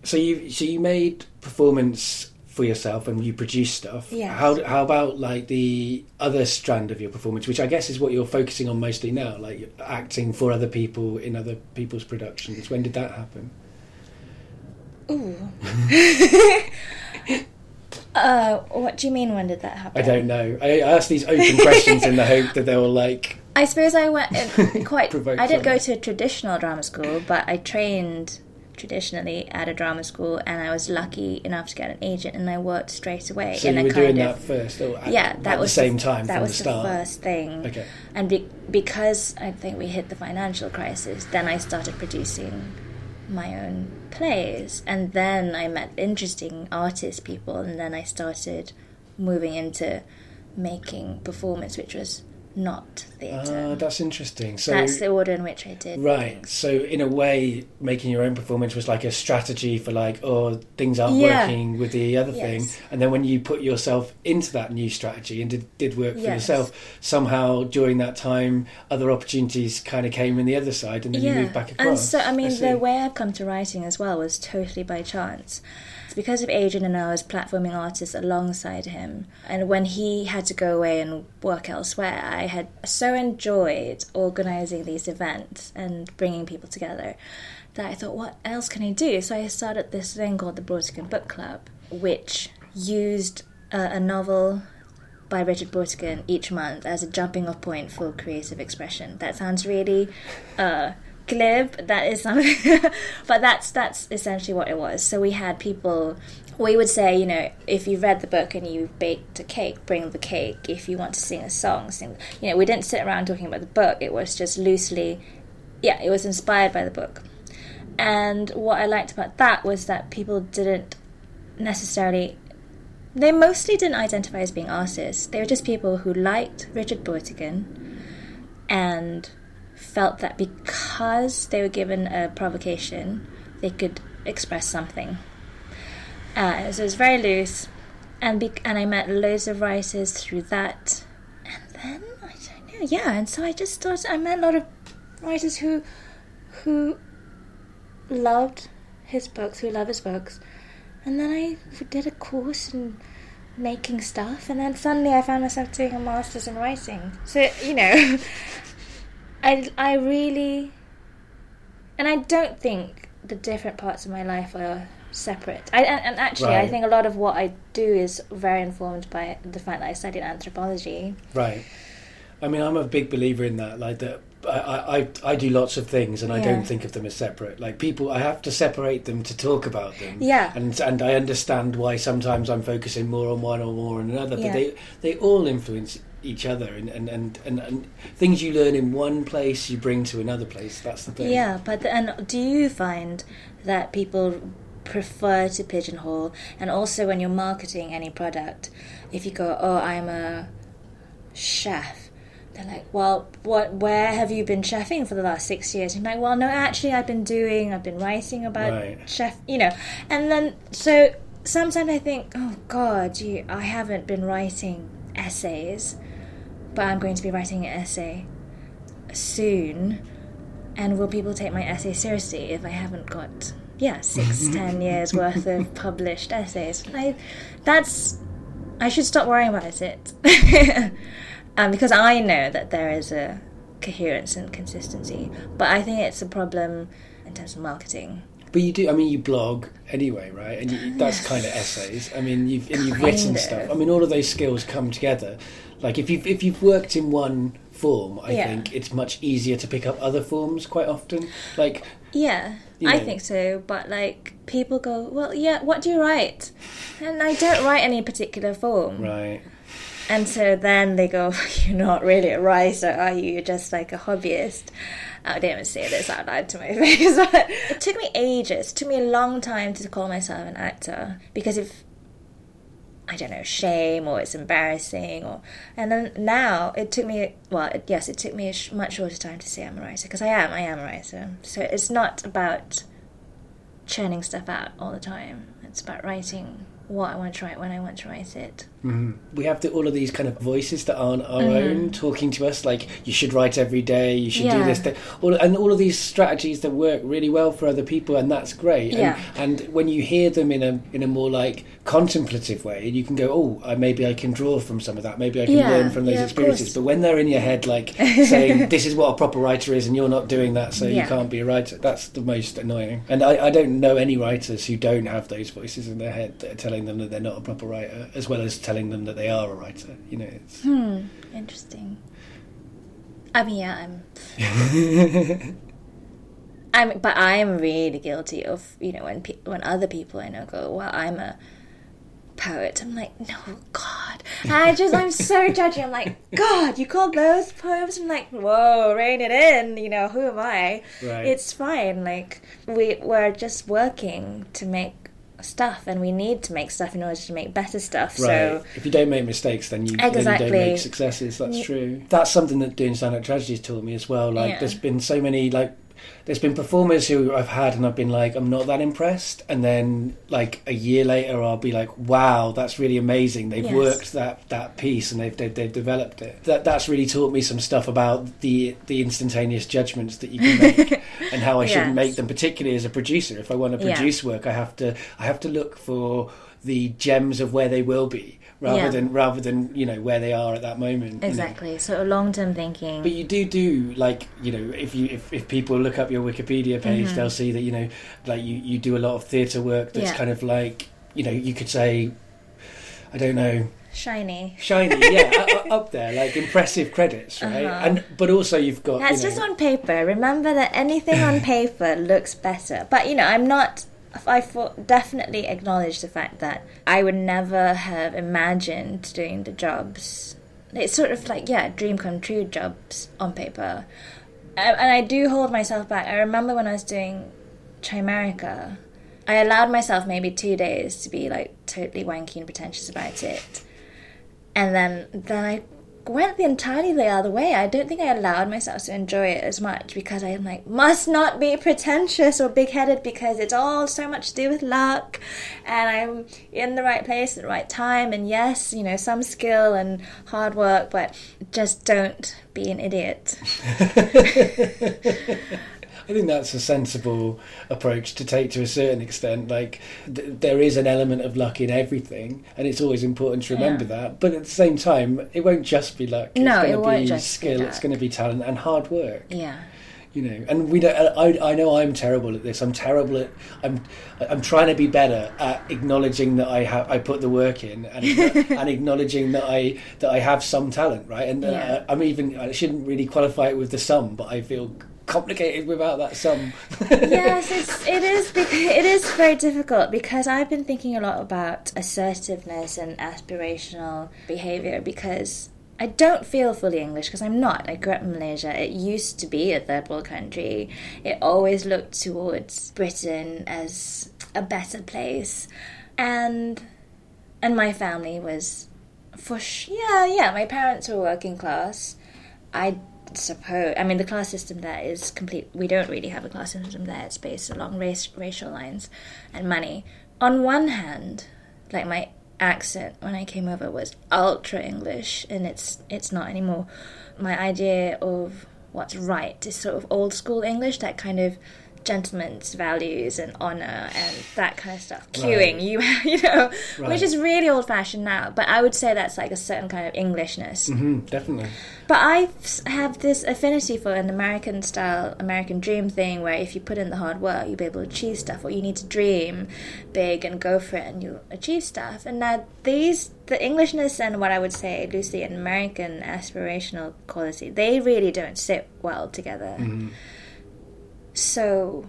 so you so you made performance for yourself and you produce stuff. Yeah. How how about like the other strand of your performance, which I guess is what you're focusing on mostly now, like acting for other people in other people's productions. When did that happen? Ooh. uh, what do you mean? When did that happen? I don't know. I ask these open questions in the hope that they'll like. I suppose I went in quite. I didn't go to a traditional drama school, but I trained traditionally at a drama school, and I was lucky enough to get an agent, and I worked straight away So in you a were kind doing of that first, or at, yeah, that at was the same time That from was the start. first thing. Okay. And be- because I think we hit the financial crisis, then I started producing my own plays, and then I met interesting artist people, and then I started moving into making performance, which was not theatre. Ah, that's interesting. So That's the order in which I did. Right. things. So in a way, making your own performance was like a strategy for like, oh, things aren't Yeah. working with the other Yes. thing, and then when you put yourself into that new strategy and did, did work for Yes. yourself, somehow during that time, other opportunities kind of came in the other side, and then you moved back across. And so, I mean, see. the way I've come to writing as well was totally by chance. Because of Adrian and I was platforming artists alongside him. And when he had to go away and work elsewhere, I had so enjoyed organising these events and bringing people together that I thought, what else can I do? So I started this thing called the Brautigan Book Club, which used a, a novel by Richard Brautigan each month as a jumping off point for creative expression. That sounds really uh, glib. That is something, but that's that's essentially what it was. So we had people. We would say, you know, if you read the book and you baked a cake, bring the cake. If you want to sing a song, sing. You know, we didn't sit around talking about the book. It was just loosely, yeah, it was inspired by the book. And what I liked about that was that people didn't necessarily they mostly didn't identify as being artists. They were just people who liked Richard Brautigan and felt that because they were given a provocation, they could express something. Uh, so it was very loose, and be- and I met loads of writers through that, and then I don't know, yeah, and so I just started. I met a lot of writers who who loved his books, who love his books, and then I did a course in making stuff, and then suddenly I found myself doing a master's in writing. So you know, I I really, and I don't think the different parts of my life are separate. I and, and actually, I think a lot of what I do is very informed by the fact that I studied anthropology. Right. I mean, I'm a big believer in that. Like that, I, I, I do lots of things, and I Yeah. don't think of them as separate. Like people, I have to separate them to talk about them. Yeah. And and I understand why sometimes I'm focusing more on one or more on another. But Yeah. they they all influence each other, and and, and, and and things you learn in one place you bring to another place. That's the thing. Yeah, but and do you find that people prefer to pigeonhole? And also, when you're marketing any product, if you go, "Oh, I'm a chef," they're like, "Well, what? Where have you been chefing for the last six years?" And you're like, "Well, no, actually, I've been doing. I've been writing about Right. chef. You know." And then so sometimes I think, "Oh God, you, I haven't been writing essays, but I'm going to be writing an essay soon." and will people take my essay seriously if I haven't got yeah six ten years worth of published essays? I, that's I should stop worrying about it um, because I know that there is a coherence and consistency, but I think it's a problem in terms of marketing. But you do. I mean, you blog anyway, right? And you, that's kind of essays. I mean, you've and you've written stuff. I mean, all of those skills come together. Like if you've if you've worked in one form, I Yeah. think it's much easier to pick up other forms quite often. Like Yeah, You I think so. But like people go, well, yeah, what do you write? And I don't write any particular form. right, And so then they go, You're not really a writer, are you? You're just like a hobbyist. I didn't even say this out loud to my face. But it took me ages. It took me a long time to call myself an actor. Because if, I don't know, shame or it's embarrassing or. And then now it took me, well, it, yes, it took me a sh- much shorter time to say I'm a writer. Because I am, I am a writer. So it's not about churning stuff out all the time. It's about writing what I want to write when I want to write it. Mhm. We have the, all of these kind of voices that aren't our Mhm. own talking to us, like you should write every day, you should do this, that, all, and all of these strategies that work really well for other people, and that's great. And, Yeah. and when you hear them in a in a more like contemplative way, you can go, oh, I, maybe I can draw from some of that, maybe I can Yeah, learn from those yeah, experiences. But when they're in your head, like saying this is what a proper writer is, and you're not doing that, so you can't be a writer, that's the most annoying. And I, I don't know any writers who don't have those voices in their head that are telling them that they're not a proper writer, as well as telling them that they are a writer. You know, it's. Hmm, interesting. I mean, yeah, I'm. I'm, but I am really guilty of you know when pe- when other people I know go, well, I'm a poet. I'm like, no, God. I just I'm so judgy. I'm like, God, you call those poems? I'm like, whoa, rein it in. You know, who am I? Right. It's fine. Like we we're just working to make stuff, and we need to make stuff in order to make better stuff. Right. So if you don't make mistakes, then you, then you don't make successes. That's true. That's something that doing stand-up tragedies taught me as well. Like, Yeah. there's been so many like. There's been performers who I've had and I've been like, I'm not that impressed. And then, like, a year later, I'll be like, wow, that's really amazing. They've Yes. worked that, that piece and they've, they've, they've developed it. That, that's really taught me some stuff about the, the instantaneous judgments that you can make and how I shouldn't make them, particularly as a producer. If I want to Yeah. produce work, I have to, I have to look for the gems of where they will be rather Yeah. than rather than you know where they are at that moment you know. exactly. So long term thinking. but you do do like you know if you if, if people look up your wikipedia page Mhm. they'll see that you know like you you do a lot of theatre work that's Yeah. kind of like you know you could say i don't know Shiny. shiny yeah up there like impressive credits right Uh-huh. and but also you've got That's you know, just on paper. Remember that anything on paper looks better. But you know, I'm not. I definitely acknowledge the fact that I would never have imagined doing the jobs. It's sort of like yeah, dream come true jobs on paper, and and I do hold myself back. I remember when I was doing Chimerica, I allowed myself maybe two days to be like totally wanky and pretentious about it, and then then I went the entirely the other way. I don't think I allowed myself to enjoy it as much because I'm like must not be pretentious or big headed because it's all so much to do with luck, and I'm in the right place at the right time. And yes, you know some skill and hard work, but just don't be an idiot. I think that's a sensible approach to take to a certain extent. Like, th- there is an element of luck in everything, and it's always important to remember Yeah. that. But at the same time, it won't just be luck. No, it's it won't be just be skill. it's going to be talent and hard work. Yeah. You know, and we don't. I, I know I'm terrible at this. I'm terrible at. I'm. I'm trying to be better at acknowledging that I have. I put the work in, and and acknowledging that I that I have some talent, right? And uh, I'm even. I shouldn't really qualify it with the sum, but I feel complicated without that sum. yes, it's, it is. It is very difficult because I've been thinking a lot about assertiveness and aspirational behavior because I don't feel fully English because I'm not. I grew up in Malaysia. It used to be a third world country. It always looked towards Britain as a better place, and and my family was for sh- yeah yeah. My parents were working class. I suppose. I mean, the class system there is complete. We don't really have a class system there. It's based along race, racial lines, and money. On one hand, like my accent when I came over was ultra English, and it's it's not anymore. My idea of what's right is sort of old school English, that kind of gentleman's values and honor and that kind of stuff. Queuing, Right. you you know, Right. which is really old fashioned now. But I would say that's like a certain kind of Englishness. hmm definitely. But I have this affinity for an American style, American dream thing where if you put in the hard work, you'll be able to achieve stuff, or you need to dream big and go for it and you'll achieve stuff. And now these, the Englishness and what I would say loosely an American aspirational quality, they really don't sit well together. Mhm. So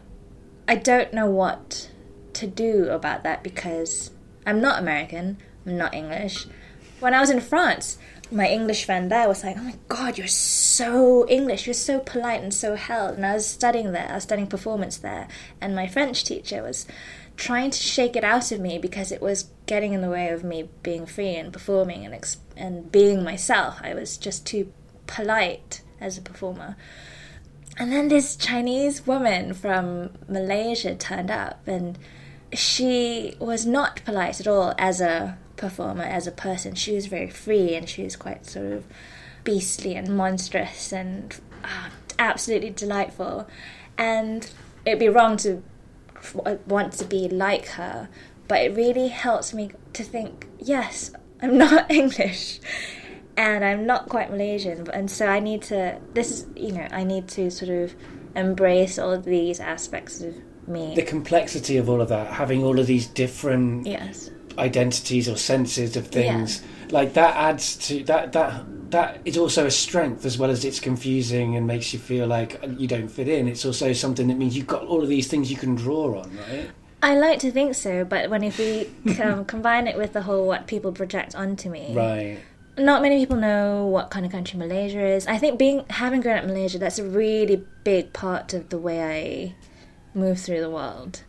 I don't know what to do about that because I'm not American, I'm not English. When I was in France, my English friend there was like, "Oh my god, you're so English. You're so polite and so held." And I was studying there. I was studying performance there, and my French teacher was trying to shake it out of me because it was getting in the way of me being free and performing and ex- and being myself. I was just too polite as a performer. And then this Chinese woman from Malaysia turned up and she was not polite at all as a performer, as a person. She was very free and she was quite sort of beastly and monstrous and uh, absolutely delightful. And it'd be wrong to want to be like her, but it really helps me to think yes, I'm not English and I'm not quite Malaysian, and so I need to. This is, you know, I need to sort of embrace all of these aspects of me. The complexity of all of that, having all of these different yes. identities or senses of things, like that adds to that that that is also a strength as well as it's confusing and makes you feel like you don't fit in. It's also something that means you've got all of these things you can draw on, right? I like to think so, but when if we um, combine it with the whole what people project onto me, Right. Not many people know what kind of country Malaysia is. I think being having grown up in Malaysia, that's a really big part of the way I move through the world.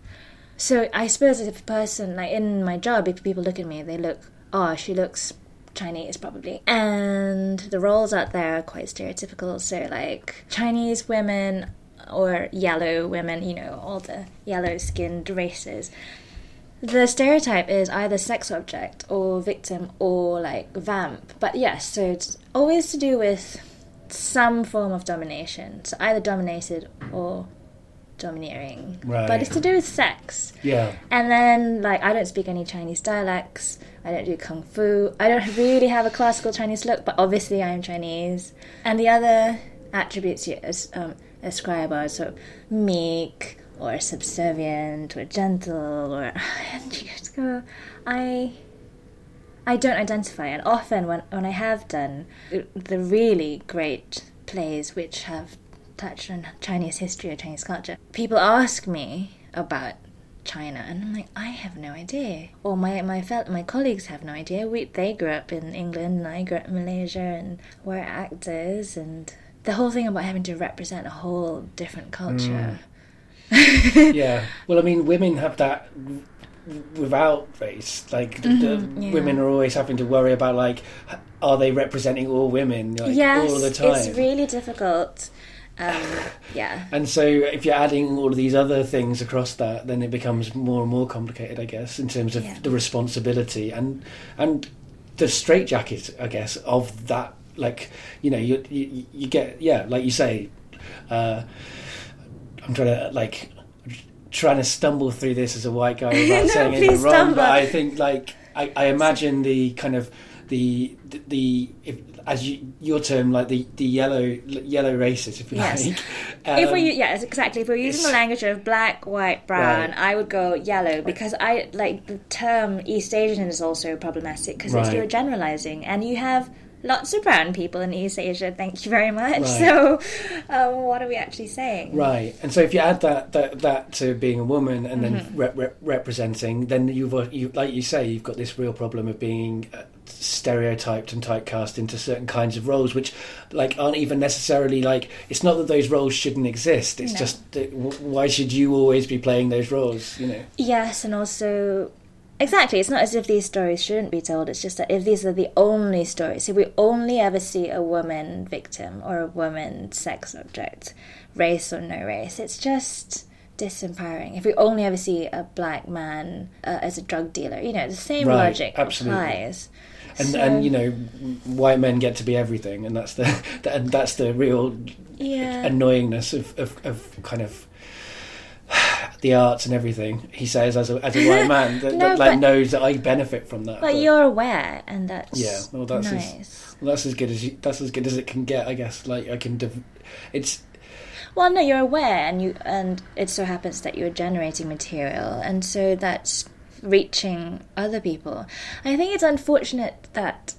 So I suppose if a person like in my job, if people look at me, they look, oh, she looks Chinese probably, and the roles out there are quite stereotypical. So like Chinese women or yellow women, you know, all the yellow-skinned races the stereotype is either sex object or victim or like vamp. But yes, so it's always to do with some form of domination. So either dominated or domineering. Right. But it's to do with sex. Yeah. And then, like, I don't speak any Chinese dialects. I don't do kung fu. I don't really have a classical Chinese look, but obviously I am Chinese. And the other attributes you as, um, ascribe are sort of meek or subservient or gentle or I. I don't identify, and often when when I have done the really great plays which have touched on Chinese history or Chinese culture, people ask me about China, and I'm like, I have no idea. Or my my fel- my colleagues have no idea. We they grew up in England, and I grew up in Malaysia, and we're actors, and the whole thing about having to represent a whole different culture. Mm. yeah. Well, I mean, women have that without race. Like, the, the Mhm, yeah. women are always having to worry about like, are they representing all women like yes, all the time? it's really difficult. Um, yeah. And so, if you're adding all of these other things across that, then it becomes more and more complicated, I guess, in terms of Yeah. the responsibility and and the straitjacket, I guess, of that. Like, you know, you you, you get yeah, like you say. Uh, I'm trying to like trying to stumble through this as a white guy without No, saying anything wrong. stumble. But I think like I, I imagine the kind of the the, the if, as you, your term like the, the yellow yellow races if you Yes. like. if Um, we yes exactly if we're using the language of black white brown Right. i would go yellow because i like the term east asian is also problematic because Right. you're generalizing and you have lots of brown people in east asia thank you very much Right. so um, what are we actually saying Right, and so if you add that that, that to being a woman and then Mm-hmm. rep, representing, then you've uh, you like you say you've got this real problem of being uh, stereotyped and typecast into certain kinds of roles, which like aren't even necessarily like. It's not that those roles shouldn't exist. It's No. just why should you always be playing those roles? You know. yes and also exactly it's not as if these stories shouldn't be told it's just that if these are the only stories if we only ever see a woman victim or a woman sex object race or no race it's just disempowering. If we only ever see a black man uh, as a drug dealer you know the same Right, logic absolutely. applies And So- and you know, white men get to be everything, and that's the that, and that's the real yeah. annoyingness of, of, of kind of the arts and everything. He says as a as a white man that, No, that like but- knows that I benefit from that. but you're aware and that's Yeah, well, that's as- well, that's as good as you, that's as good as it can get, I guess. Like I can, div- it's Well, no, you're aware, and you and it so happens that you're generating material, and so that's reaching other people. I think it's unfortunate that.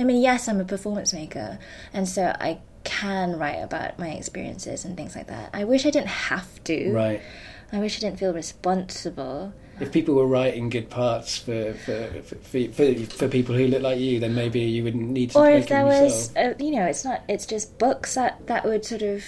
I mean, yes, I'm a performance maker, and so I can write about my experiences and things like that. I wish I didn't have to. right. I wish I didn't feel responsible. If people were writing good parts for for, for, for, for, for people who look like you, then maybe you wouldn't need to or if there was uh, you know it's not it's just books that that would sort of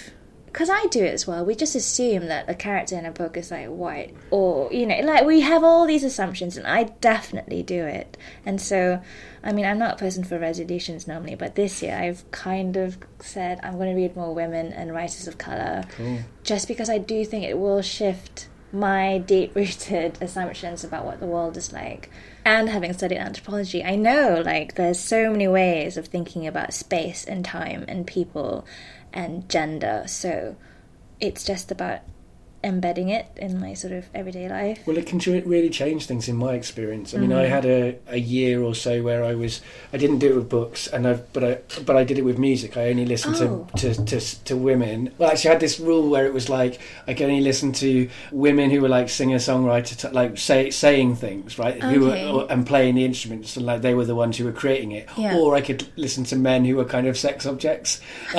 because i do it as well we just assume that a character in a book is like white or you know like we have all these assumptions and i definitely do it and so i mean i'm not a person for resolutions normally but this year i've kind of said i'm going to read more women and writers of color Cool. just because i do think it will shift my deep rooted assumptions about what the world is like. And having studied anthropology, I know like there's so many ways of thinking about space and time and people and gender. So it's just about embedding it in my sort of everyday life. Well, it can really change things in my experience. I mean, mm-hmm. I had a, a year or so where I was I didn't do it with books, and I but I but I did it with music. I only listened oh. to, to, to to women. Well, actually, I had this rule where it was like I could only listen to women who were like singer songwriter, like say saying things right, okay. who were or, and playing the instruments, and like they were the ones who were creating it. Yeah. Or I could listen to men who were kind of sex objects.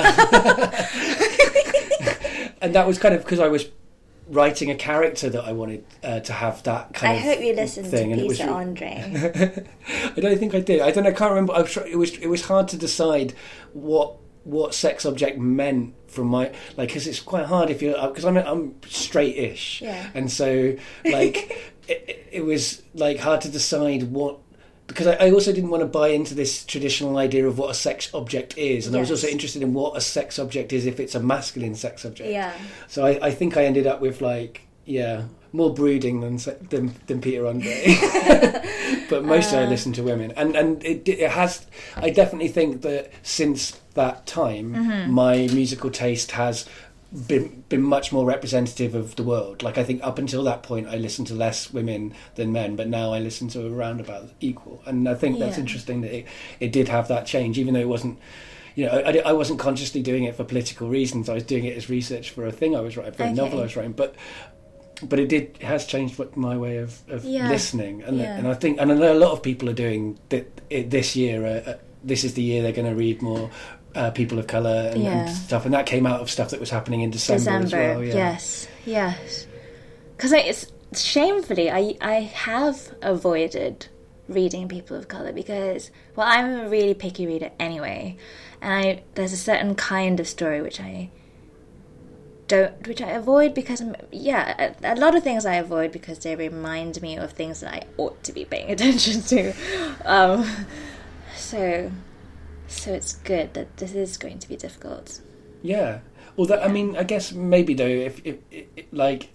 and that was kind of because I was writing a character that I wanted uh, to have that kind I of. I hope you listened thing, to Lisa Andre. I don't think I did. I don't. know. I can't remember. I was, it was. It was hard to decide what what sex object meant from my like because it's quite hard if you're because I'm I'm straight-ish yeah. and so like it, it was like hard to decide what because I, I, also didn't want to buy into this traditional idea of what a sex object is, and yes. I was also interested in what a sex object is if it's a masculine sex object. Yeah. So I, I think I ended up with like yeah more brooding than than, than Peter Andre, but mostly uh, I listen to women, and and it, it has. I definitely think that since that time, mm-hmm. my musical taste has been been much more representative of the world. Like I think up until that point, I listened to less women than men, but now I listen to around about equal. And I think that's yeah. interesting that it, it did have that change, even though it wasn't. You know, I, I wasn't consciously doing it for political reasons. I was doing it as research for a thing I was writing, for okay. a novel I was writing. But but it did it has changed what my way of, of yeah. listening, and yeah. and I think and I know a lot of people are doing that this year. Uh, uh, this is the year they're going to read more uh, people of color and, yeah. and, stuff, and that came out of stuff that was happening in December, December as well. Yeah. Yes, yes. Because it's shamefully, I I have avoided reading people of color because well, I'm a really picky reader anyway, and I there's a certain kind of story which I don't which I avoid because I'm yeah a, a, lot of things I avoid because they remind me of things that I ought to be paying attention to um, so so it's good that this is going to be difficult. Yeah. That, yeah. I mean, I guess maybe though, if, if, if like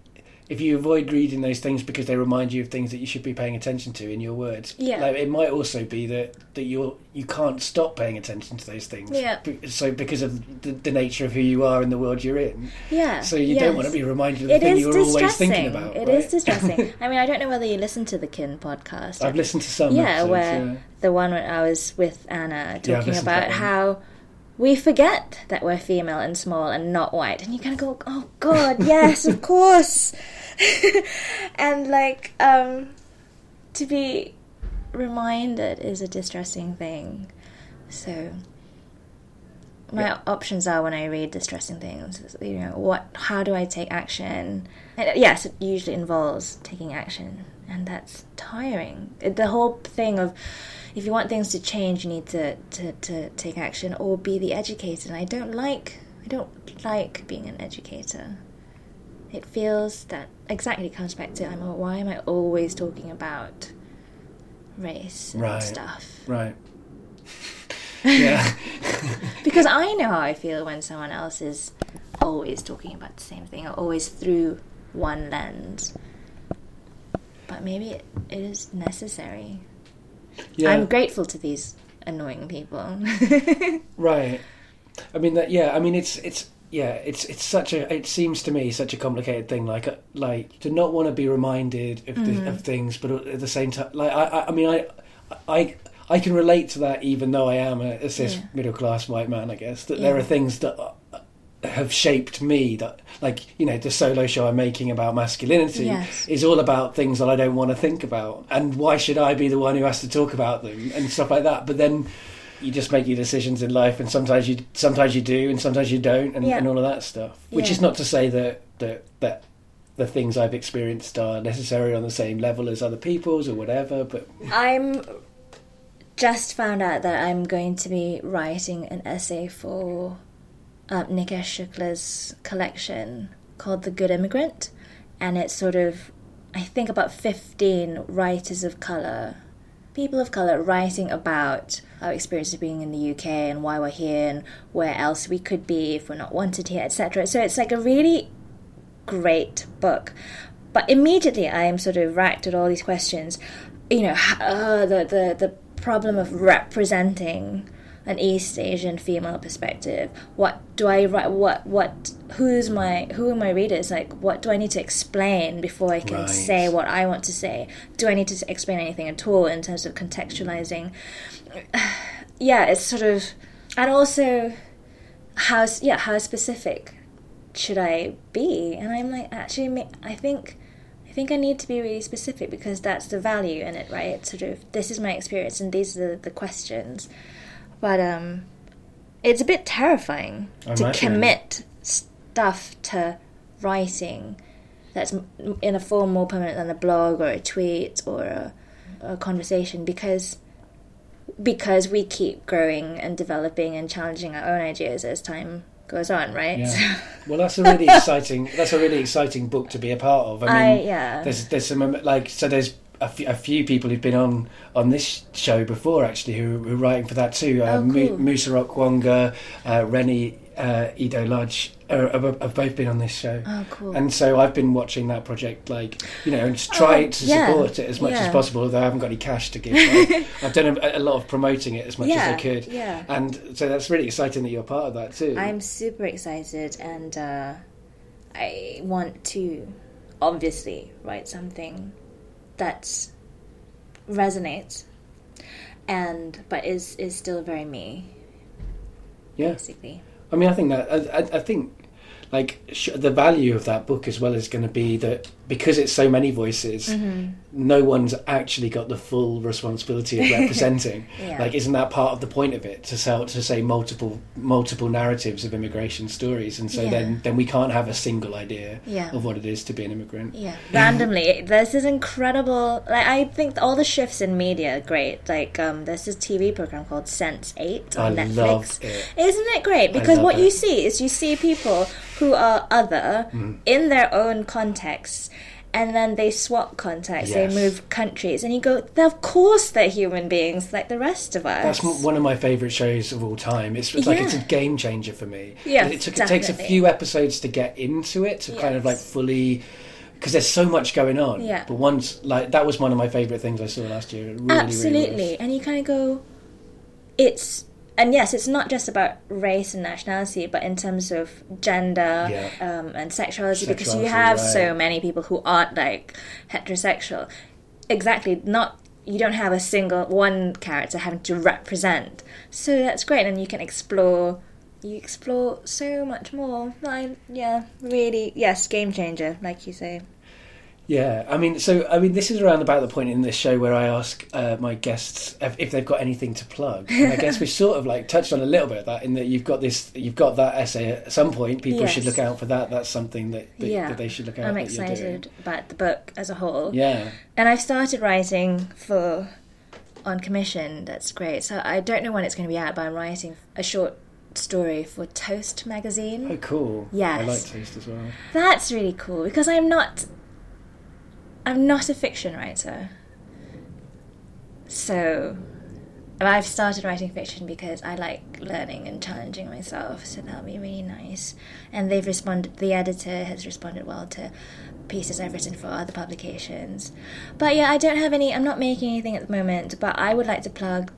if you avoid reading those things because they remind you of things that you should be paying attention to in your words, yeah, like, it might also be that that you're you can't stop paying attention to those things. Yeah. So because of the, the nature of who you are in the world you're in. Yeah. So you yes. don't want to be reminded of the it thing you're always thinking about. It right? is distressing. I mean, I don't know whether you listen to the Kin podcast. I've listened to some. Yeah, episodes, where yeah. the one when I was with Anna talking yeah, about how we forget that we're female and small and not white, and you kind of go, "Oh God, yes, of course." and like um, to be reminded is a distressing thing. So my yeah. options are when I read distressing things. You know, what? How do I take action? And yes, it usually involves taking action, and that's tiring. The whole thing of if you want things to change, you need to, to, to take action or be the educator. And I don't like I don't like being an educator. It feels that exactly comes back to I'm why am I always talking about race and right. stuff? Right. yeah. because I know how I feel when someone else is always talking about the same thing or always through one lens. But maybe it, it is necessary. Yeah. I'm grateful to these annoying people. right. I mean that. Yeah. I mean it's it's yeah. It's it's such a. It seems to me such a complicated thing. Like uh, like to not want to be reminded of, mm-hmm. the, of things, but at the same time, like I I, I mean I I. I can relate to that, even though I am a, a cis yeah. middle class white man. I guess that yeah. there are things that have shaped me that like you know the solo show i'm making about masculinity yes. is all about things that i don't want to think about and why should i be the one who has to talk about them and stuff like that but then you just make your decisions in life and sometimes you sometimes you do and sometimes you don't and, yeah. and all of that stuff which yeah. is not to say that that that the things i've experienced are necessarily on the same level as other people's or whatever but i'm just found out that i'm going to be writing an essay for uh, Nikesh Shukla's collection called The Good Immigrant, and it's sort of, I think, about 15 writers of colour, people of colour writing about our experience of being in the UK and why we're here and where else we could be if we're not wanted here, etc. So it's like a really great book. but immediately I am sort of racked at all these questions. You know, uh, the the the problem of representing an East Asian female perspective. What do I write? What what? Who's my who are my readers? Like, what do I need to explain before I can Right. say what I want to say? Do I need to explain anything at all in terms of contextualizing? yeah, it's sort of, and also, how yeah how specific should I be? And I'm like, actually, I think. I think I need to be really specific because that's the value in it, right? It's sort of this is my experience and these are the, the questions. But um it's a bit terrifying I to imagine. commit stuff to writing that's in a form more permanent than a blog or a tweet or a, a conversation because because we keep growing and developing and challenging our own ideas as time goes on, right? Yeah. Well, that's a really exciting. That's a really exciting book to be a part of. I I, mean, yeah. there's there's some like so there's a few, a few people who've been on on this show before actually who, who are writing for that too. Uh, Oh, Mu- cool. Musa Okwonga, uh, Reni uh, Eddo-Lodge uh, have, both been on this show. Oh, cool. And so I've been watching that project, like you know, and just try Oh, to yeah, support it as much yeah. as possible. Although I haven't got any cash to give, I've, I've done a, a lot of promoting it as much as I could. Yeah. And so that's really exciting that you're part of that too. I'm super excited and uh, I want to obviously write something that's resonates and but is is still very me yeah. basically. I mean, I think that I, I, I think like sh- the value of that book as well is going to be that because it's so many voices, Mm-hmm. no one's actually got the full responsibility of representing. Yeah. Like, isn't that part of the point of it to sell to say multiple multiple narratives of immigration stories? And so Yeah. then then we can't have a single idea Yeah. of what it is to be an immigrant. Yeah, randomly. there's this incredible. Like I think all the shifts in media are great. Like um, there's this TV program called Sense8 on I Netflix. it. Isn't it great? Because what you see is you see people who are other Mm. in their own contexts. And then they swap contacts, Yes. they move countries, and you go, of course they're human beings like the rest of us. That's one of my favourite shows of all time. It's, it's like it's a game changer for me. Yeah, it, took, it takes a few episodes to get into it to kind of like fully because there's so much going on. Yeah. But once like that was one of my favourite things I saw last year. Really, Absolutely. Really and you kind of go, it's, and yes, it's not just about race and nationality, but in terms of gender Yeah. um, and sexuality, because you have right. so many people who aren't like heterosexual. Exactly, not. You don't have a single one character having to represent, so that's great, and you can explore. You explore so much more. I, yeah, really, yes, game changer, like you say. Yeah, I mean, so I mean, this is around about the point in this show where I ask uh, my guests if, if they've got anything to plug. And I guess we sort of like touched on a little bit of that in that you've got this, you've got that essay at some point. People should look out for that. That's something that, that, yeah, that they should look out. I'm that you're doing. excited about the book as a whole. Yeah. And I've started writing for on commission. That's great. So I don't know when it's going to be out, but I'm writing a short story for Toast magazine. Oh, cool. Yes. I like Toast as well. That's really cool because I'm not I'm not a fiction writer. So I've started writing fiction because I like learning and challenging myself, so that'll be really nice. And they've responded the editor has responded well to pieces I've written for other publications. But yeah, I don't have any I'm not making anything at the moment, but I would like to plug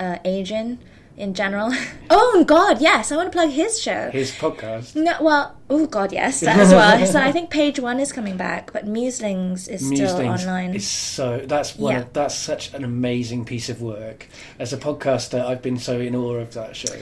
uh Adrian in general. oh god, yes, I want to plug his show. His podcast. No, well, oh god, yes, that as well. so I think page one is coming back, but Muslings is still online. is so that's one Yeah. of, that's such an amazing piece of work. As a podcaster, I've been so in awe of that show.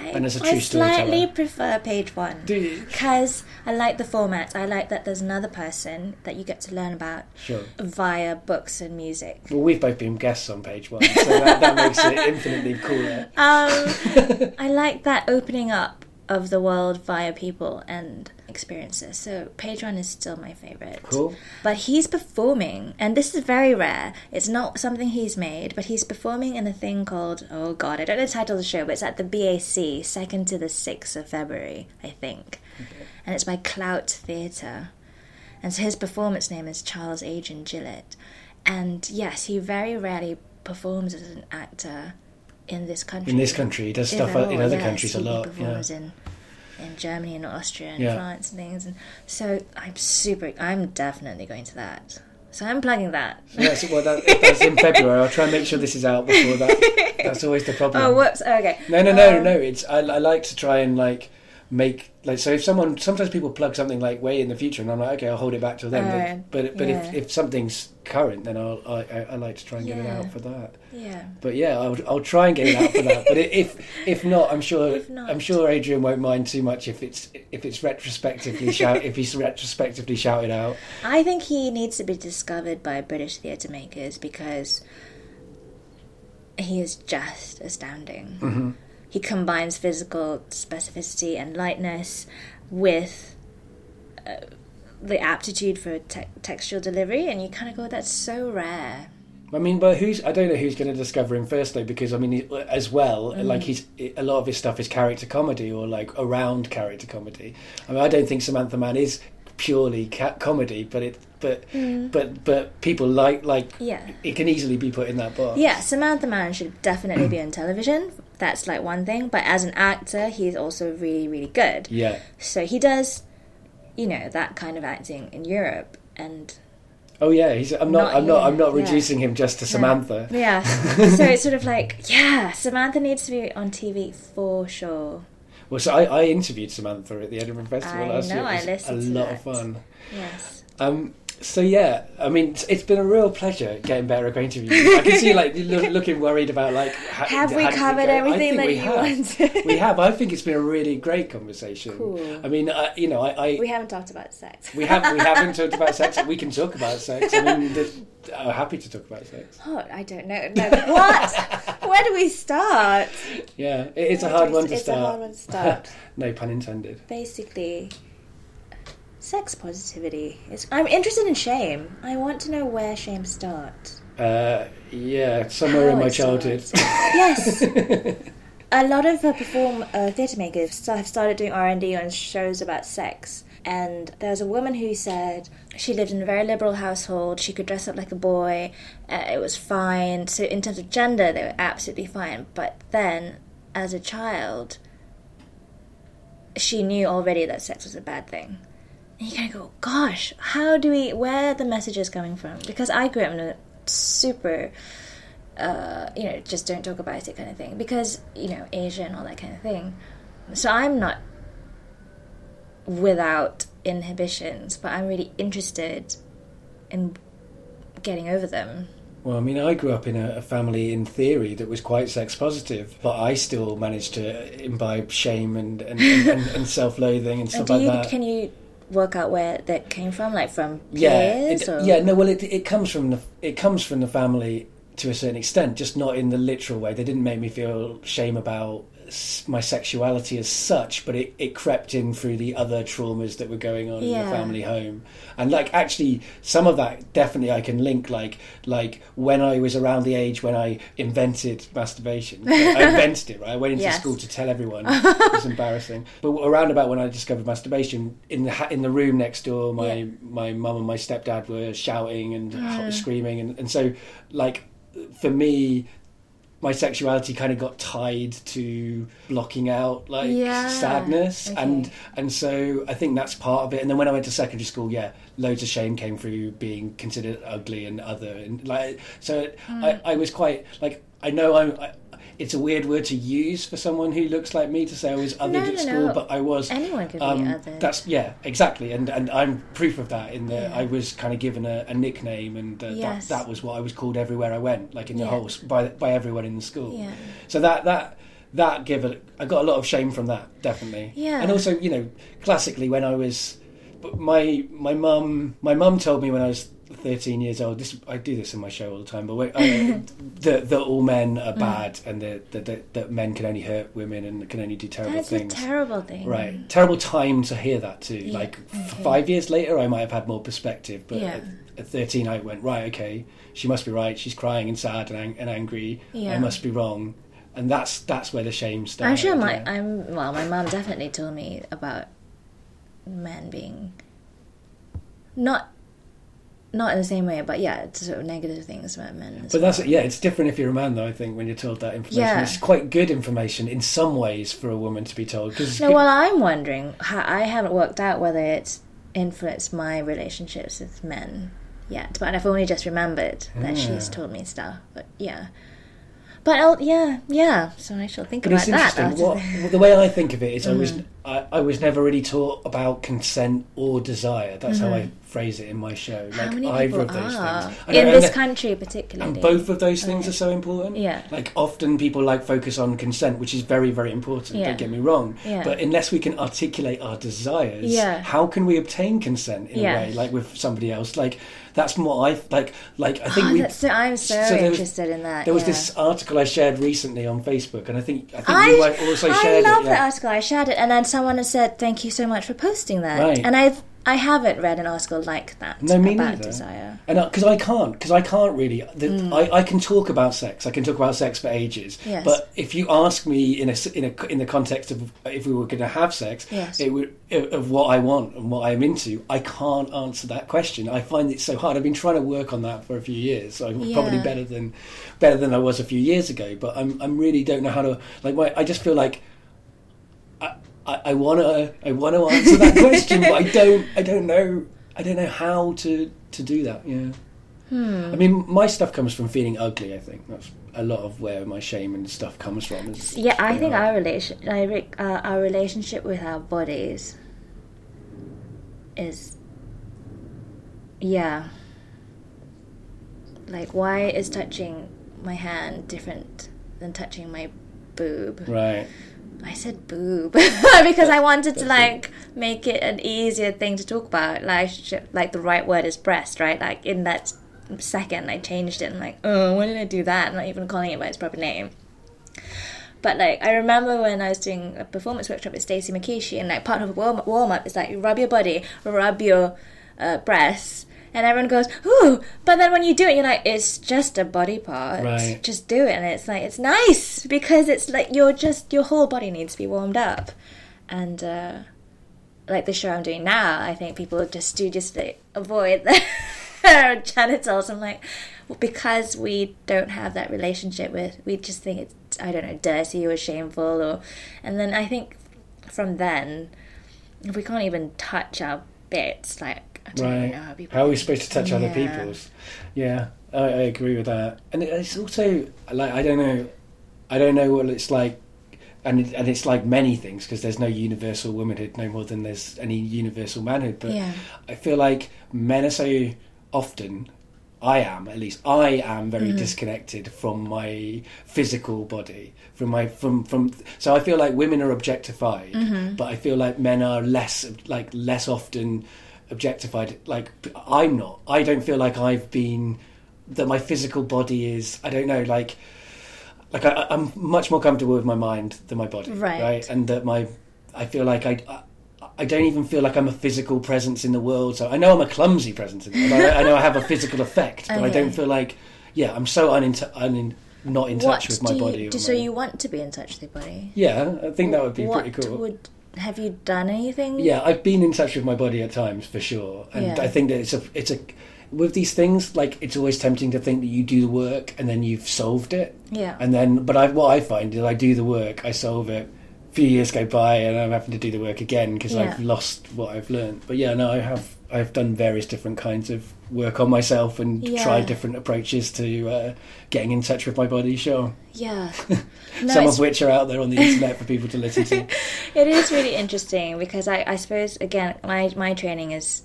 I, and as a true I slightly prefer page one because I like the format. I like that there's another person that you get to learn about Sure. via books and music. Well, we've both been guests on page one, so that, that makes it infinitely cooler. Um, I like that opening up of the world via people and experiences. So page one is still my favorite. Cool. But he's performing, and this is very rare. It's not something he's made, but he's performing in a thing called oh god, I don't know the title of the show, but it's at the BAC, second to the sixth of February, I think, and it's by Clout Theatre, and so his performance name is Charles Adrian Gillott, and yes, he very rarely performs as an actor in this country. In this country, he does stuff in other yes, countries a lot. Yeah. in in Germany and Austria and Yeah. France and things. And so I'm super. I'm definitely going to that. So I'm plugging that. Yeah, so, well, that, that's in February. I'll try and make sure this is out before that. That's always the problem. Oh, whoops. Okay. No, no, no, Um, no. It's I, I like to try and like make like so if someone sometimes people plug something like way in the future and I'm like okay I'll hold it back till then. Oh, but but, yeah. if, if something's current then I'll I, I, I like to try and get it out for that. Yeah. But yeah, I'll, I'll try and get it out for that. But if if not, I'm sure not. I'm sure Adrian won't mind too much if it's if it's retrospectively shout if he's retrospectively shouted out. I think he needs to be discovered by British theatre makers because he is just astounding. hmm He combines physical specificity and lightness with uh, the aptitude for te- textual delivery, and you kind of go, "That's so rare." I mean, but who's? I don't know who's going to discover him first, though, because I mean, he- as well, Mm. like he's a lot of his stuff is character comedy or like around character comedy. I mean, I don't think Samantha Mann is purely ca- comedy, but it, but, but, but people like like Mm. Yeah. it can easily be put in that box. Yeah, Samantha Mann should definitely be on television. That's like one thing, but as an actor, he's also really, really good. yeah. So he does, you know, that kind of acting in Europe, and Oh yeah, he's. I'm not. Not I'm not. I'm not yeah. reducing him just to Samantha. yeah. so it's sort of like, yeah, Samantha needs to be on TV for sure. Well, so I, I interviewed Samantha at the Edinburgh Festival I last know, year. I It was listened a lot that. of fun. Yes. Um, so yeah, I mean, it's- it's been a real pleasure getting better acquainted with you. I can see like you look, looking worried about like ha- Have we covered? Everything that we you have. wanted? we have. I think it's been a really great conversation. Cool. I mean, I, you know, I, I We haven't talked about sex. we have we haven't talked about sex. We can talk about sex. I mean, the, I'm happy to talk about sex. Oh, I don't know. No, what? Where do we start? Yeah, it, it's a Where hard one to it's a hard one to start. no pun intended. Basically, sex positivity. It's, I'm interested in shame. I want to know where shame starts. Uh, yeah, somewhere in my childhood. yes. A lot of uh, perform uh, theatre makers have started doing R and D on shows about sex. And there was a woman who said she lived in a very liberal household. She could dress up like a boy. Uh, it was fine. So in terms of gender, they were absolutely fine. But then, as a child, she knew already that sex was a bad thing. And you kind of go, gosh, how do we? Where are the messages coming from? Because I grew up in a super uh, you know, just don't talk about it kind of thing. Because, you know, Asia and all that kind of thing. So I'm not without inhibitions, but I'm really interested in getting over them. Well, I mean, I grew up in a, family in theory that was quite sex positive, but I still managed to imbibe shame and and, and, and, and self-loathing and stuff like you, that. can you work out where that came from? Like from yeah, peers? it, or? yeah. No, well, it, it comes from the it comes from the family to a certain extent, just not in the literal way. They didn't make me feel shame about my sexuality as such, but it, it crept in through the other traumas that were going on in the family home. And like actually some of that definitely I can link like like when I was around the age when I invented masturbation. I invented it, right? I went into Yes. school to tell everyone. it was embarrassing. But around about when I discovered masturbation in the in the room next door my Yeah. my mum and my stepdad were shouting and Mm. screaming and, and so like for me my sexuality kind of got tied to blocking out like Yeah, sadness okay. and and so I think that's part of it and then when I went to secondary school yeah loads of shame came through being considered ugly and other and like so Hmm. I, I was quite like I know I'm I, it's a weird word to use for someone who looks like me to say I was othered No, at school no. but I was Anyone could be um, othered. That's yeah, exactly, and and I'm proof of that. In that Yeah. I was kind of given a, a nickname, and uh, Yes. that that was what I was called everywhere I went, like in the Yeah. whole by by everyone in the school. Yeah. So that that that gave it. I got a lot of shame from that, definitely. Yeah. And also, you know, classically when I was, my my mum my mum told me when I was. 13 years old. This I do this in my show all the time, but when- uh, that that all men Mm. are bad and that, that men can only hurt women and can only do terrible That's a things. terrible thing. Right. Terrible time to hear that too. Yeah, Like okay. five years later, I might have had more perspective. But Yeah. at, at 13, I went, right, okay, she must be right. She's crying and sad and, ang- and angry. Yeah. I must be wrong. And that's that's where the shame starts. I'm sure my. I'm well. My mom definitely told me about men being not not in the same way, but yeah, it's sort of negative things about men. But that's yeah, it's different if you're a man though. I think when you're told that information, Yeah. it's quite good information in some ways for a woman to be told because No, well, I'm wondering. I haven't worked out whether it's influenced my relationships with men yet, but I've only just remembered that she's Ah. told me stuff. But yeah, but I'll, yeah, yeah. So I shall think But about it's interesting. after What, the- well, the way I think of it is, I was Mm. I, I was never really taught about consent or desire. That's how I phrase it in my show. Like Mm-hmm. How many either of those are things. In know, this and, country, particularly? and both of those things Okay. are so important. Yeah. Like often people like focus on consent, which is very very important. Yeah. Don't get me wrong. Yeah. But unless we can articulate our desires, Yeah. how can we obtain consent in Yeah. a way like with somebody else? Like that's more I like. Like I think Oh, we. so, I'm so, so there was- interested in that. There was yeah. this article I shared recently on Facebook, and I think I think I, you also I shared love it. that yeah. article. I shared it, and then someone has said, "Thank you so much for posting that." Right. And I've I haven't read an article like that No, me about neither. desire. And because I can't, because I can't really. The, Mm. I, I can talk about sex. I can talk about sex for ages. Yes. But if you ask me in a in a in the context of if we were going to have sex, Yes. it would of what I want and what I'm into, I can't answer that question. I find it so hard. I've been trying to work on that for a few years. So I'm probably better than better than I was a few years ago. But I'm I'm really don't know how to like. My, I just feel like. I, wanna I wanna answer that question, but I don't I don't know I don't know how to to do that. Yeah. Hmm. I mean, my stuff comes from feeling ugly. I think that's a lot of where my shame and stuff comes from. Is Yeah, I think know, our relation, I re- uh, our relationship with our bodies is, yeah. Like, why is touching my hand different than touching my boob? right. I said boob because I wanted to like make it an easier thing to talk about. Like, sh- like the right word is breast, right? Like in that second, I changed it. and like, oh, why did I do that? I'm not even calling it by its proper name. But like, I remember when I was doing a performance workshop with Stacy Makishi, and like part of a warm warm up is like you rub your body, rub your uh, breasts, and everyone goes, ooh. But then when you do it, you're like, it's just a body part. Right. Just do it, and it's like it's nice because it's like you're just your whole body needs to be warmed up, and. uh like the show I'm doing now, I think people just do just like, avoid their genitals. I'm like, because we don't have that relationship with, we just think it's I don't know dirty or shameful or, and then I think from then, if we can't even touch our bits, like Don't Right. people. How are we supposed to touch other people's? Yeah, I, I agree with that. And it's also like I don't know, I don't know what it's like, and it, and it's like many things because there's no universal womanhood no more than there's any universal manhood. But Yeah. I feel like men are so often. I am at least. I am very Mm-hmm. disconnected from my physical body, from my from from. So I feel like women are objectified, Mm-hmm. but I feel like men are less like less often objectified. Like I'm not. I don't feel like I've been that my physical body is. I don't know. Like like I, I'm much more comfortable with my mind than my body, Right. And that my I feel like I. I I don't even feel like I'm a physical presence in the world. So I know I'm a clumsy presence in the world. I, I know I have a physical effect, but I don't feel like, yeah, I'm so unin, unin not in touch with my you, body. do, so you want to be in touch with your body? yeah, I think that would be what pretty cool. Would have you done anything? Yeah, I've been in touch with my body at times for sure, and Yeah. I think that it's a it's a with these things like it's always tempting to think that you do the work and then you've solved it, Yeah. and then but I what I find is I do the work, I solve it. A few years go by and I'm having to do the work again because Yeah. I've lost what I've learned. But yeah, no, I have I've done various different kinds of work on myself and Yeah. tried different approaches to uh, getting in touch with my body. Sure, Yeah. some No, it's- of which are out there on the internet for people to listen to. it is really interesting because I, I suppose again my my training is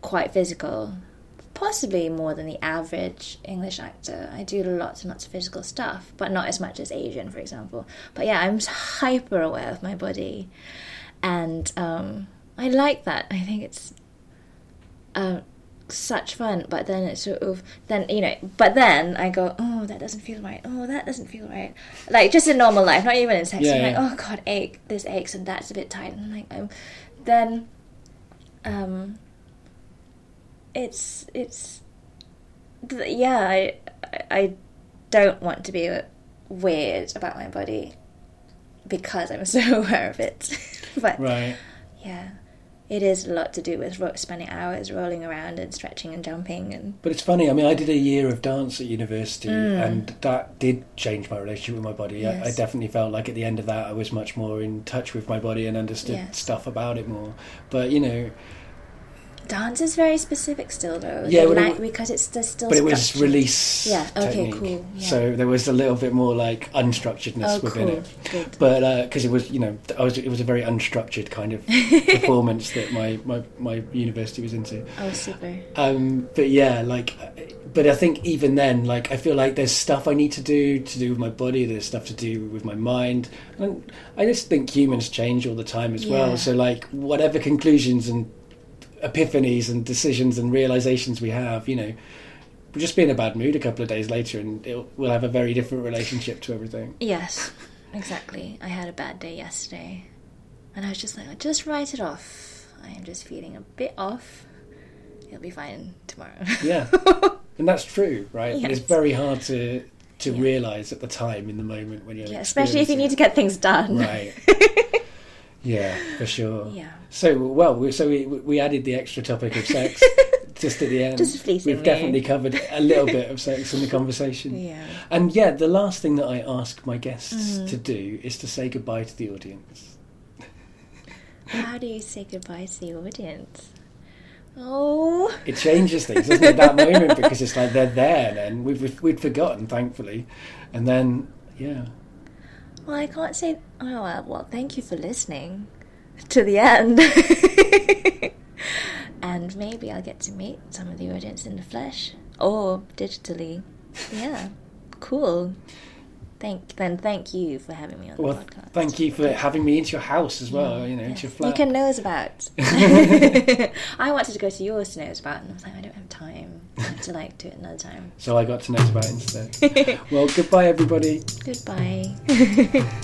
quite physical, possibly more than the average English actor. I do lots and lots of physical stuff, but not as much as Asian, for example. But yeah, I'm hyper aware of my body, and um, I like that. I think it's um, such fun. But then it's sort of then you know. But then I go, oh, that doesn't feel right. Oh, that doesn't feel right. Like just in normal life, not even in sex. Yeah, I'm yeah. like, oh god, ache. This aches and that's a bit tight. And I'm like, um, then, um, it's it's th- yeah. I I don't want to be weird about my body because I'm so aware of it. but right. yeah, it is a lot to do with spending hours rolling around and stretching and jumping and But it's funny. I mean, I did a year of dance at university, and that did change my relationship with my body. I, I Mm. Definitely felt like at the end of that, I was much more in touch with my body and understood Yes. stuff about it more. But you know, dance is very specific still though. Yeah, but it because it's still but it was release. Yeah, okay, technique. cool, yeah. So there was a little bit more like unstructuredness Oh, within cool. it. Good. But because it was, you know, I was it was a very unstructured kind of performance that my, my my university was into. Oh, super. Um, but yeah, like, but I think even then, like, I feel like there's stuff I need to do to do with my body. There's stuff to do with my mind, and I just think humans change all the time as Yeah. well. So like, whatever conclusions and epiphanies and decisions and realizations we have, you know, we'll just be in a bad mood a couple of days later, and it'll, we'll have a very different relationship to everything. Yes, exactly. I had a bad day yesterday, and I was just like, "I'll just write it off. I am just feeling a bit off. It'll be fine tomorrow. Yeah, and that's true, right? But It's very hard to to Yeah. realize at the time in the moment when you're yeah, especially if you need to get things done. Right. yeah, for sure. Yeah. So well, we, so we we added the extra topic of sex just at the end. Just fleetingly. We've definitely covered a little bit of sex in the conversation. Yeah. And yeah, the last thing that I ask my guests Mm-hmm. to do is to say goodbye to the audience. How do you say goodbye to the audience? Oh. It changes things, doesn't it? That moment because it's like they're there, then we've, we've we'd forgotten, thankfully, and then yeah. Well, I can't say. Oh, well, well, thank you for listening to the end. and maybe I'll get to meet some of the audience in the flesh or digitally. Yeah, cool. Thank then. Thank you for having me on Well, the podcast. thank you for having me into your house as well. You know, Yes. into your flat. You can nose about. I wanted to go to yours to nose about, and I was like, I don't have time. I have to like do it another time. So I got to know about it instead. well, goodbye, everybody. Goodbye.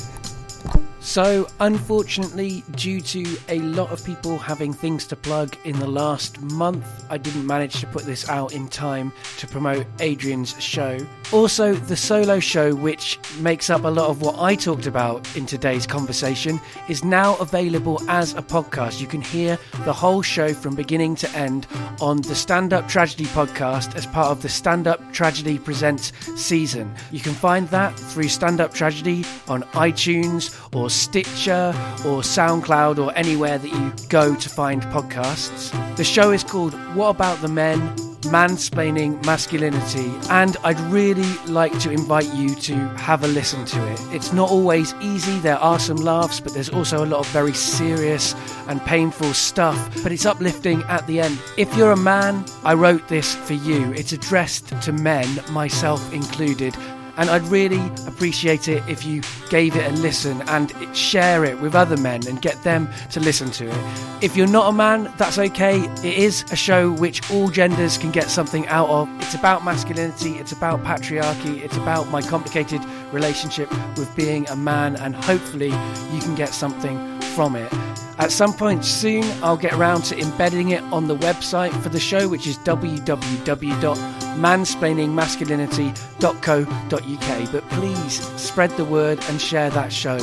So, unfortunately, due to a lot of people having things to plug in the last month, I didn't manage to put this out in time to promote Adrian's show. Also, the solo show, which makes up a lot of what I talked about in today's conversation, is now available as a podcast. You can hear the whole show from beginning to end on the Stand Up Tragedy podcast as part of the Stand Up Tragedy Presents season. You can find that through Stand Up Tragedy on iTunes or Stitcher or SoundCloud or anywhere that you go to find podcasts. The show is called What About the Men? Mansplaining Masculinity, and I'd really like to invite you to have a listen to it. It's not always easy, there are some laughs, but there's also a lot of very serious and painful stuff, but it's uplifting at the end. If you're a man, I wrote this for you. It's addressed to men, myself included. And I'd really appreciate it if you gave it a listen and share it with other men and get them to listen to it. If you're not a man, that's okay. It is a show which all genders can get something out of. It's about masculinity, it's about patriarchy, it's about my complicated relationship with being a man, and hopefully you can get something from it. At some point soon, I'll get around to embedding it on the website for the show, which is www.mansplainingmasculinity.co.uk. But please spread the word and share that show.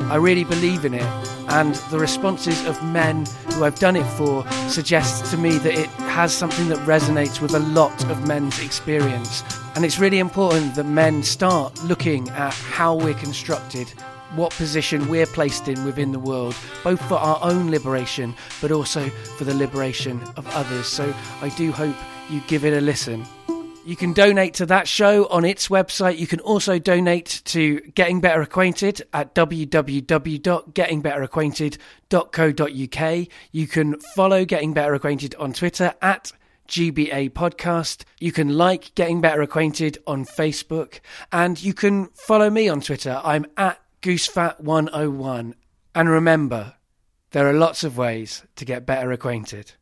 I really believe in it, and the responses of men who I've done it for suggests to me that it has something that resonates with a lot of men's experience. And it's really important that men start looking at how we're constructed what position we're placed in within the world, both for our own liberation, but also for the liberation of others. So I do hope you give it a listen. You can donate to that show on its website. You can also donate to Getting Better Acquainted at www.gettingbetteraquainted.co.uk. You can follow Getting Better Acquainted on Twitter at GBA Podcast. You can like Getting Better Acquainted on Facebook. And you can follow me on Twitter. I'm at GooseFat101. And remember, there are lots of ways to get better acquainted.